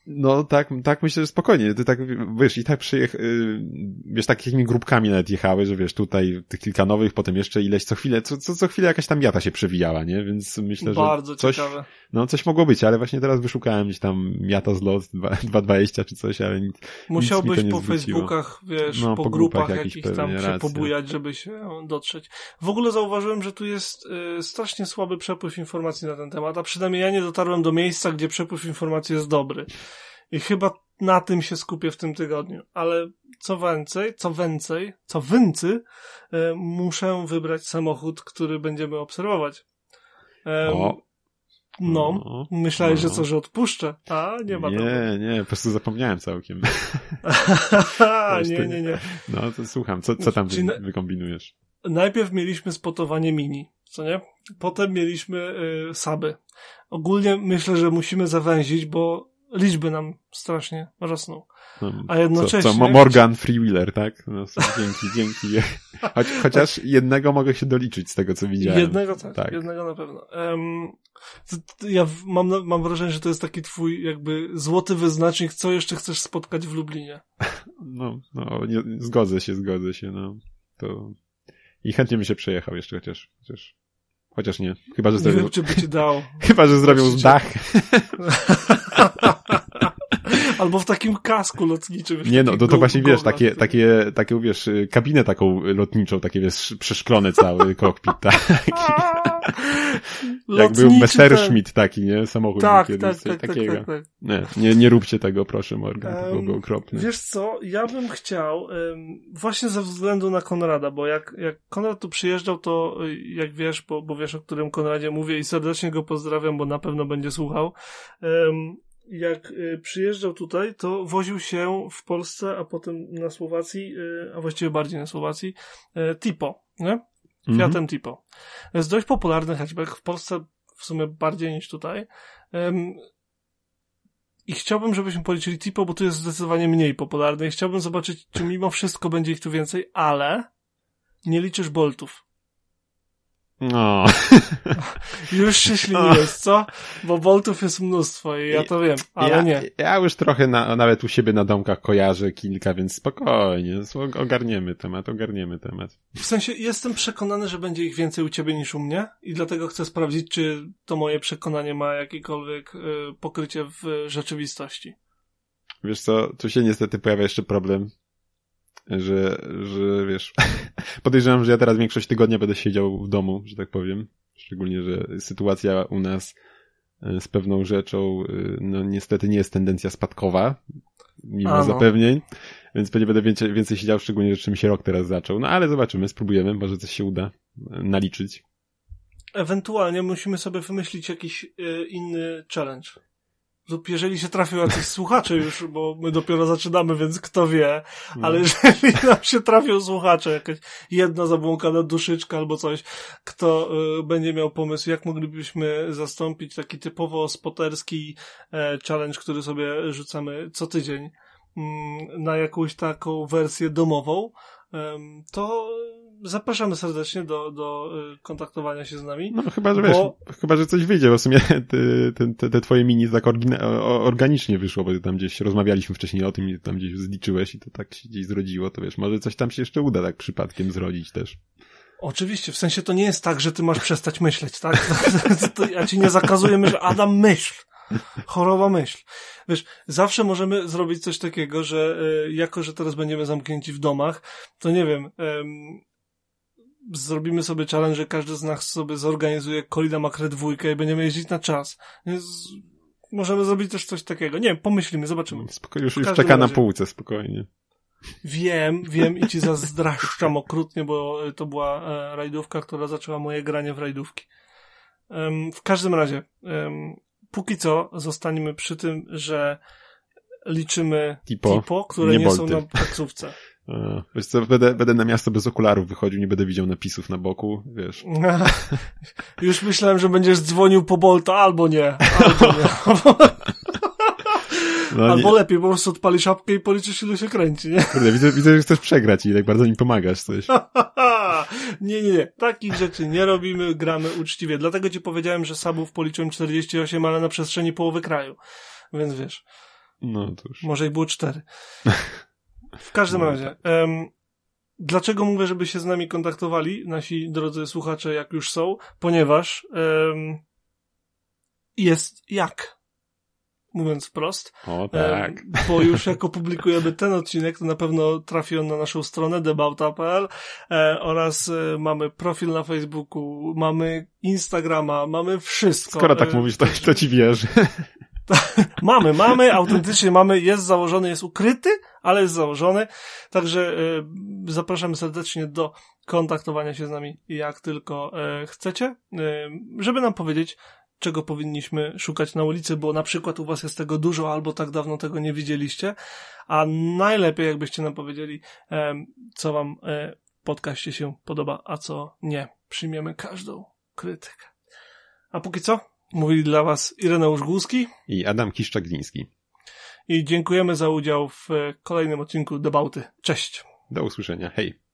No tak, tak myślę, że spokojnie. Ty tak wiesz, i tak przyjech, y, wiesz, takimi grupkami nawet jechały, że wiesz, tutaj tych kilka nowych, potem jeszcze ileś co chwilę, co, co, co chwilę jakaś tam miata się przewijała, nie? Więc myślę, że Bardzo coś, ciekawe. No coś mogło być, ale właśnie teraz wyszukałem gdzieś tam miata z lot 2.20 *laughs* czy coś, ale nic, Musiałbyś nie po zwróciło. Facebookach, wiesz, No, po, po grupach grupach jakichś tam się pobujać, żeby się dotrzeć. W ogóle zauważyłem, że tu jest y, strasznie słaby przepływ informacji na ten temat, a przynajmniej ja nie dotarłem do miejsca, gdzie przepływ informacji jest dobry. I chyba na tym się skupię w tym tygodniu. Ale co więcej, co więcej, co więcej, y, muszę wybrać samochód, który będziemy obserwować. Em, no, o, myślałeś, że no. co, że odpuszczę? A, nie ma nie, nie, po prostu zapomniałem całkiem. *laughs* Nie, nie, nie. No to słucham, co, co tam Czyli wy, na- wykombinujesz? najpierw mieliśmy spotowanie mini, co nie? Potem mieliśmy y, saby. Ogólnie myślę, że musimy zawęzić, bo liczby nam strasznie rosną. No, A jednocześnie- Co, co Mo- Morgan Freewheeler, tak? No, dzięki, dzięki. *laughs* Choć, chociaż jednego mogę się doliczyć z tego, co widziałem. Jednego tak, Tak. jednego na pewno. Em, to, to ja mam, mam wrażenie, że to jest taki twój jakby złoty wyznacznik, co jeszcze chcesz spotkać w Lublinie. *laughs* No, no nie, zgodzę się, zgodzę się, no. To... I chętnie bym się przejechał jeszcze, chociaż, chociaż, chociaż nie. Chyba, że Nie zrobią, wiem, czy by ci dał. *laughs* chyba, że zrobią dach. Albo w takim kasku lotniczym. Nie no, takich to, właśnie wiesz, takie, takie, takie, wiesz, kabinę taką lotniczą, takie wiesz, przeszklone cały *laughs* kokpit, tak. Jak był Messerschmitt taki, nie? Samochód Tak, kiedyś, tak, tak, tak, takiego. tak, tak. Nie, nie, nie róbcie tego, proszę, Morgan, to byłoby okropne. Wiesz co, ja bym chciał, właśnie ze względu na Konrada, bo jak, jak Konrad tu przyjeżdżał, to y, jak wiesz, bo, bo wiesz o którym Konradzie mówię i serdecznie go pozdrawiam, bo na pewno będzie słuchał. em, Jak y, przyjeżdżał tutaj, to woził się w Polsce, a potem na Słowacji, y, a właściwie bardziej na Słowacji, y, Tipo, nie? Mhm. Fiatem Tipo. Jest dość popularny hatchback w Polsce w sumie bardziej niż tutaj. I chciałbym, żebyśmy policzyli Tipo, bo tu jest zdecydowanie mniej popularny i chciałbym zobaczyć, czy mimo wszystko będzie ich tu więcej, ale nie liczysz boltów. No. *laughs* Już się śliniłeś, co? Bo boltów jest mnóstwo i ja to wiem, ale ja, nie. Ja już trochę na, nawet u siebie na domkach kojarzę kilka, więc spokojnie, ogarniemy temat, ogarniemy temat. W sensie jestem przekonany, że będzie ich więcej u ciebie niż u mnie i dlatego chcę sprawdzić, czy to moje przekonanie ma jakiekolwiek y, pokrycie w rzeczywistości. Wiesz co, tu się niestety pojawia jeszcze problem, że, że wiesz, *laughs* podejrzewam, że ja teraz większość tygodnia będę siedział w domu, że tak powiem. Szczególnie, że sytuacja u nas e, z pewną rzeczą, e, no niestety nie jest tendencja spadkowa, mimo A, no. zapewnień, więc pewnie będę więcej, więcej siedział, szczególnie, że czym się rok teraz zaczął. No ale zobaczymy, spróbujemy, może coś się uda e, naliczyć. Ewentualnie musimy sobie wymyślić jakiś y, inny challenge lub jeżeli się trafią jacyś słuchacze już, bo my dopiero zaczynamy, więc kto wie, no. ale *laughs* jeżeli nam się trafią słuchacze, jakaś jedna zabłąkana duszyczka albo coś, kto y, będzie miał pomysł, jak moglibyśmy zastąpić taki typowo spoterski e, challenge, który sobie rzucamy co tydzień mm, na jakąś taką wersję domową, to zapraszamy serdecznie do, do y, kontaktowania się z nami. No chyba, że bo... wiesz, chyba, że coś wyjdzie, bo w sumie *laughs* te, te, te twoje mini tak organicznie wyszło, bo tam gdzieś rozmawialiśmy wcześniej o tym i tam gdzieś zliczyłeś i to tak się gdzieś zrodziło, to wiesz, może coś tam się jeszcze uda tak przypadkiem zrodzić też. Oczywiście, w sensie to nie jest tak, że ty masz przestać myśleć, tak? *laughs* ja ci nie zakazuję że Adam, myśl. Choroba myśl. Wiesz, zawsze możemy zrobić coś takiego, że y, jako, że teraz będziemy zamknięci w domach, to nie wiem, zrobimy sobie challenge, że każdy z nas sobie zorganizuje Kolina Makre dwójkę i będziemy jeździć na czas. Więc możemy zrobić też coś takiego. Nie wiem, pomyślimy, zobaczymy. Spokojnie, już, już czeka razie. na półce, spokojnie. Wiem, wiem i ci zazdraszczam *laughs* okrutnie, bo to była e, rajdówka, która zaczęła moje granie w rajdówki. w każdym razie, póki co zostaniemy przy tym, że liczymy tipo, tipo które nie, nie są na taksówce. *laughs* Wiesz co, będę, będę na miasto bez okularów wychodził, nie będę widział napisów na boku, wiesz. *laughs* Już myślałem, że będziesz dzwonił po Bolta, albo nie. Albo nie. *laughs* No, Albo nie. lepiej, po prostu odpali szapkę i policzysz, ilu się kręci, nie? Kurde, widzę, widzę, że chcesz przegrać i tak bardzo mi pomagasz coś. *laughs* nie, nie, nie. Takich rzeczy nie robimy, gramy uczciwie. Dlatego ci powiedziałem, że sabów policzyłem 48, ale na przestrzeni połowy kraju. Więc wiesz. No to już. Może i było 4. W każdym no, razie, um, dlaczego mówię, żeby się z nami kontaktowali, nasi drodzy słuchacze, jak już są? Ponieważ um, jest jak. Mówiąc wprost. O, tak. Bo już jak opublikujemy ten odcinek, to na pewno trafi on na naszą stronę debauta.pl e, oraz e, mamy profil na Facebooku, mamy Instagrama, mamy wszystko. Skoro tak e, mówisz, to, to ci wierzę. *laughs* *laughs* mamy, mamy, autentycznie mamy, jest założony, jest ukryty, ale jest założony. Także y, zapraszamy serdecznie do kontaktowania się z nami, jak tylko y, chcecie, y, żeby nam powiedzieć, czego powinniśmy szukać na ulicy, bo na przykład u was jest tego dużo, albo tak dawno tego nie widzieliście, a najlepiej jakbyście nam powiedzieli, co wam podcaście się podoba, a co nie. Przyjmiemy każdą krytykę. A póki co, Mówili dla Was Ireneusz Głuski i Adam Kiszczak-Gliński. I dziękujemy za udział w kolejnym odcinku Debauty. Cześć. Do usłyszenia. Hej.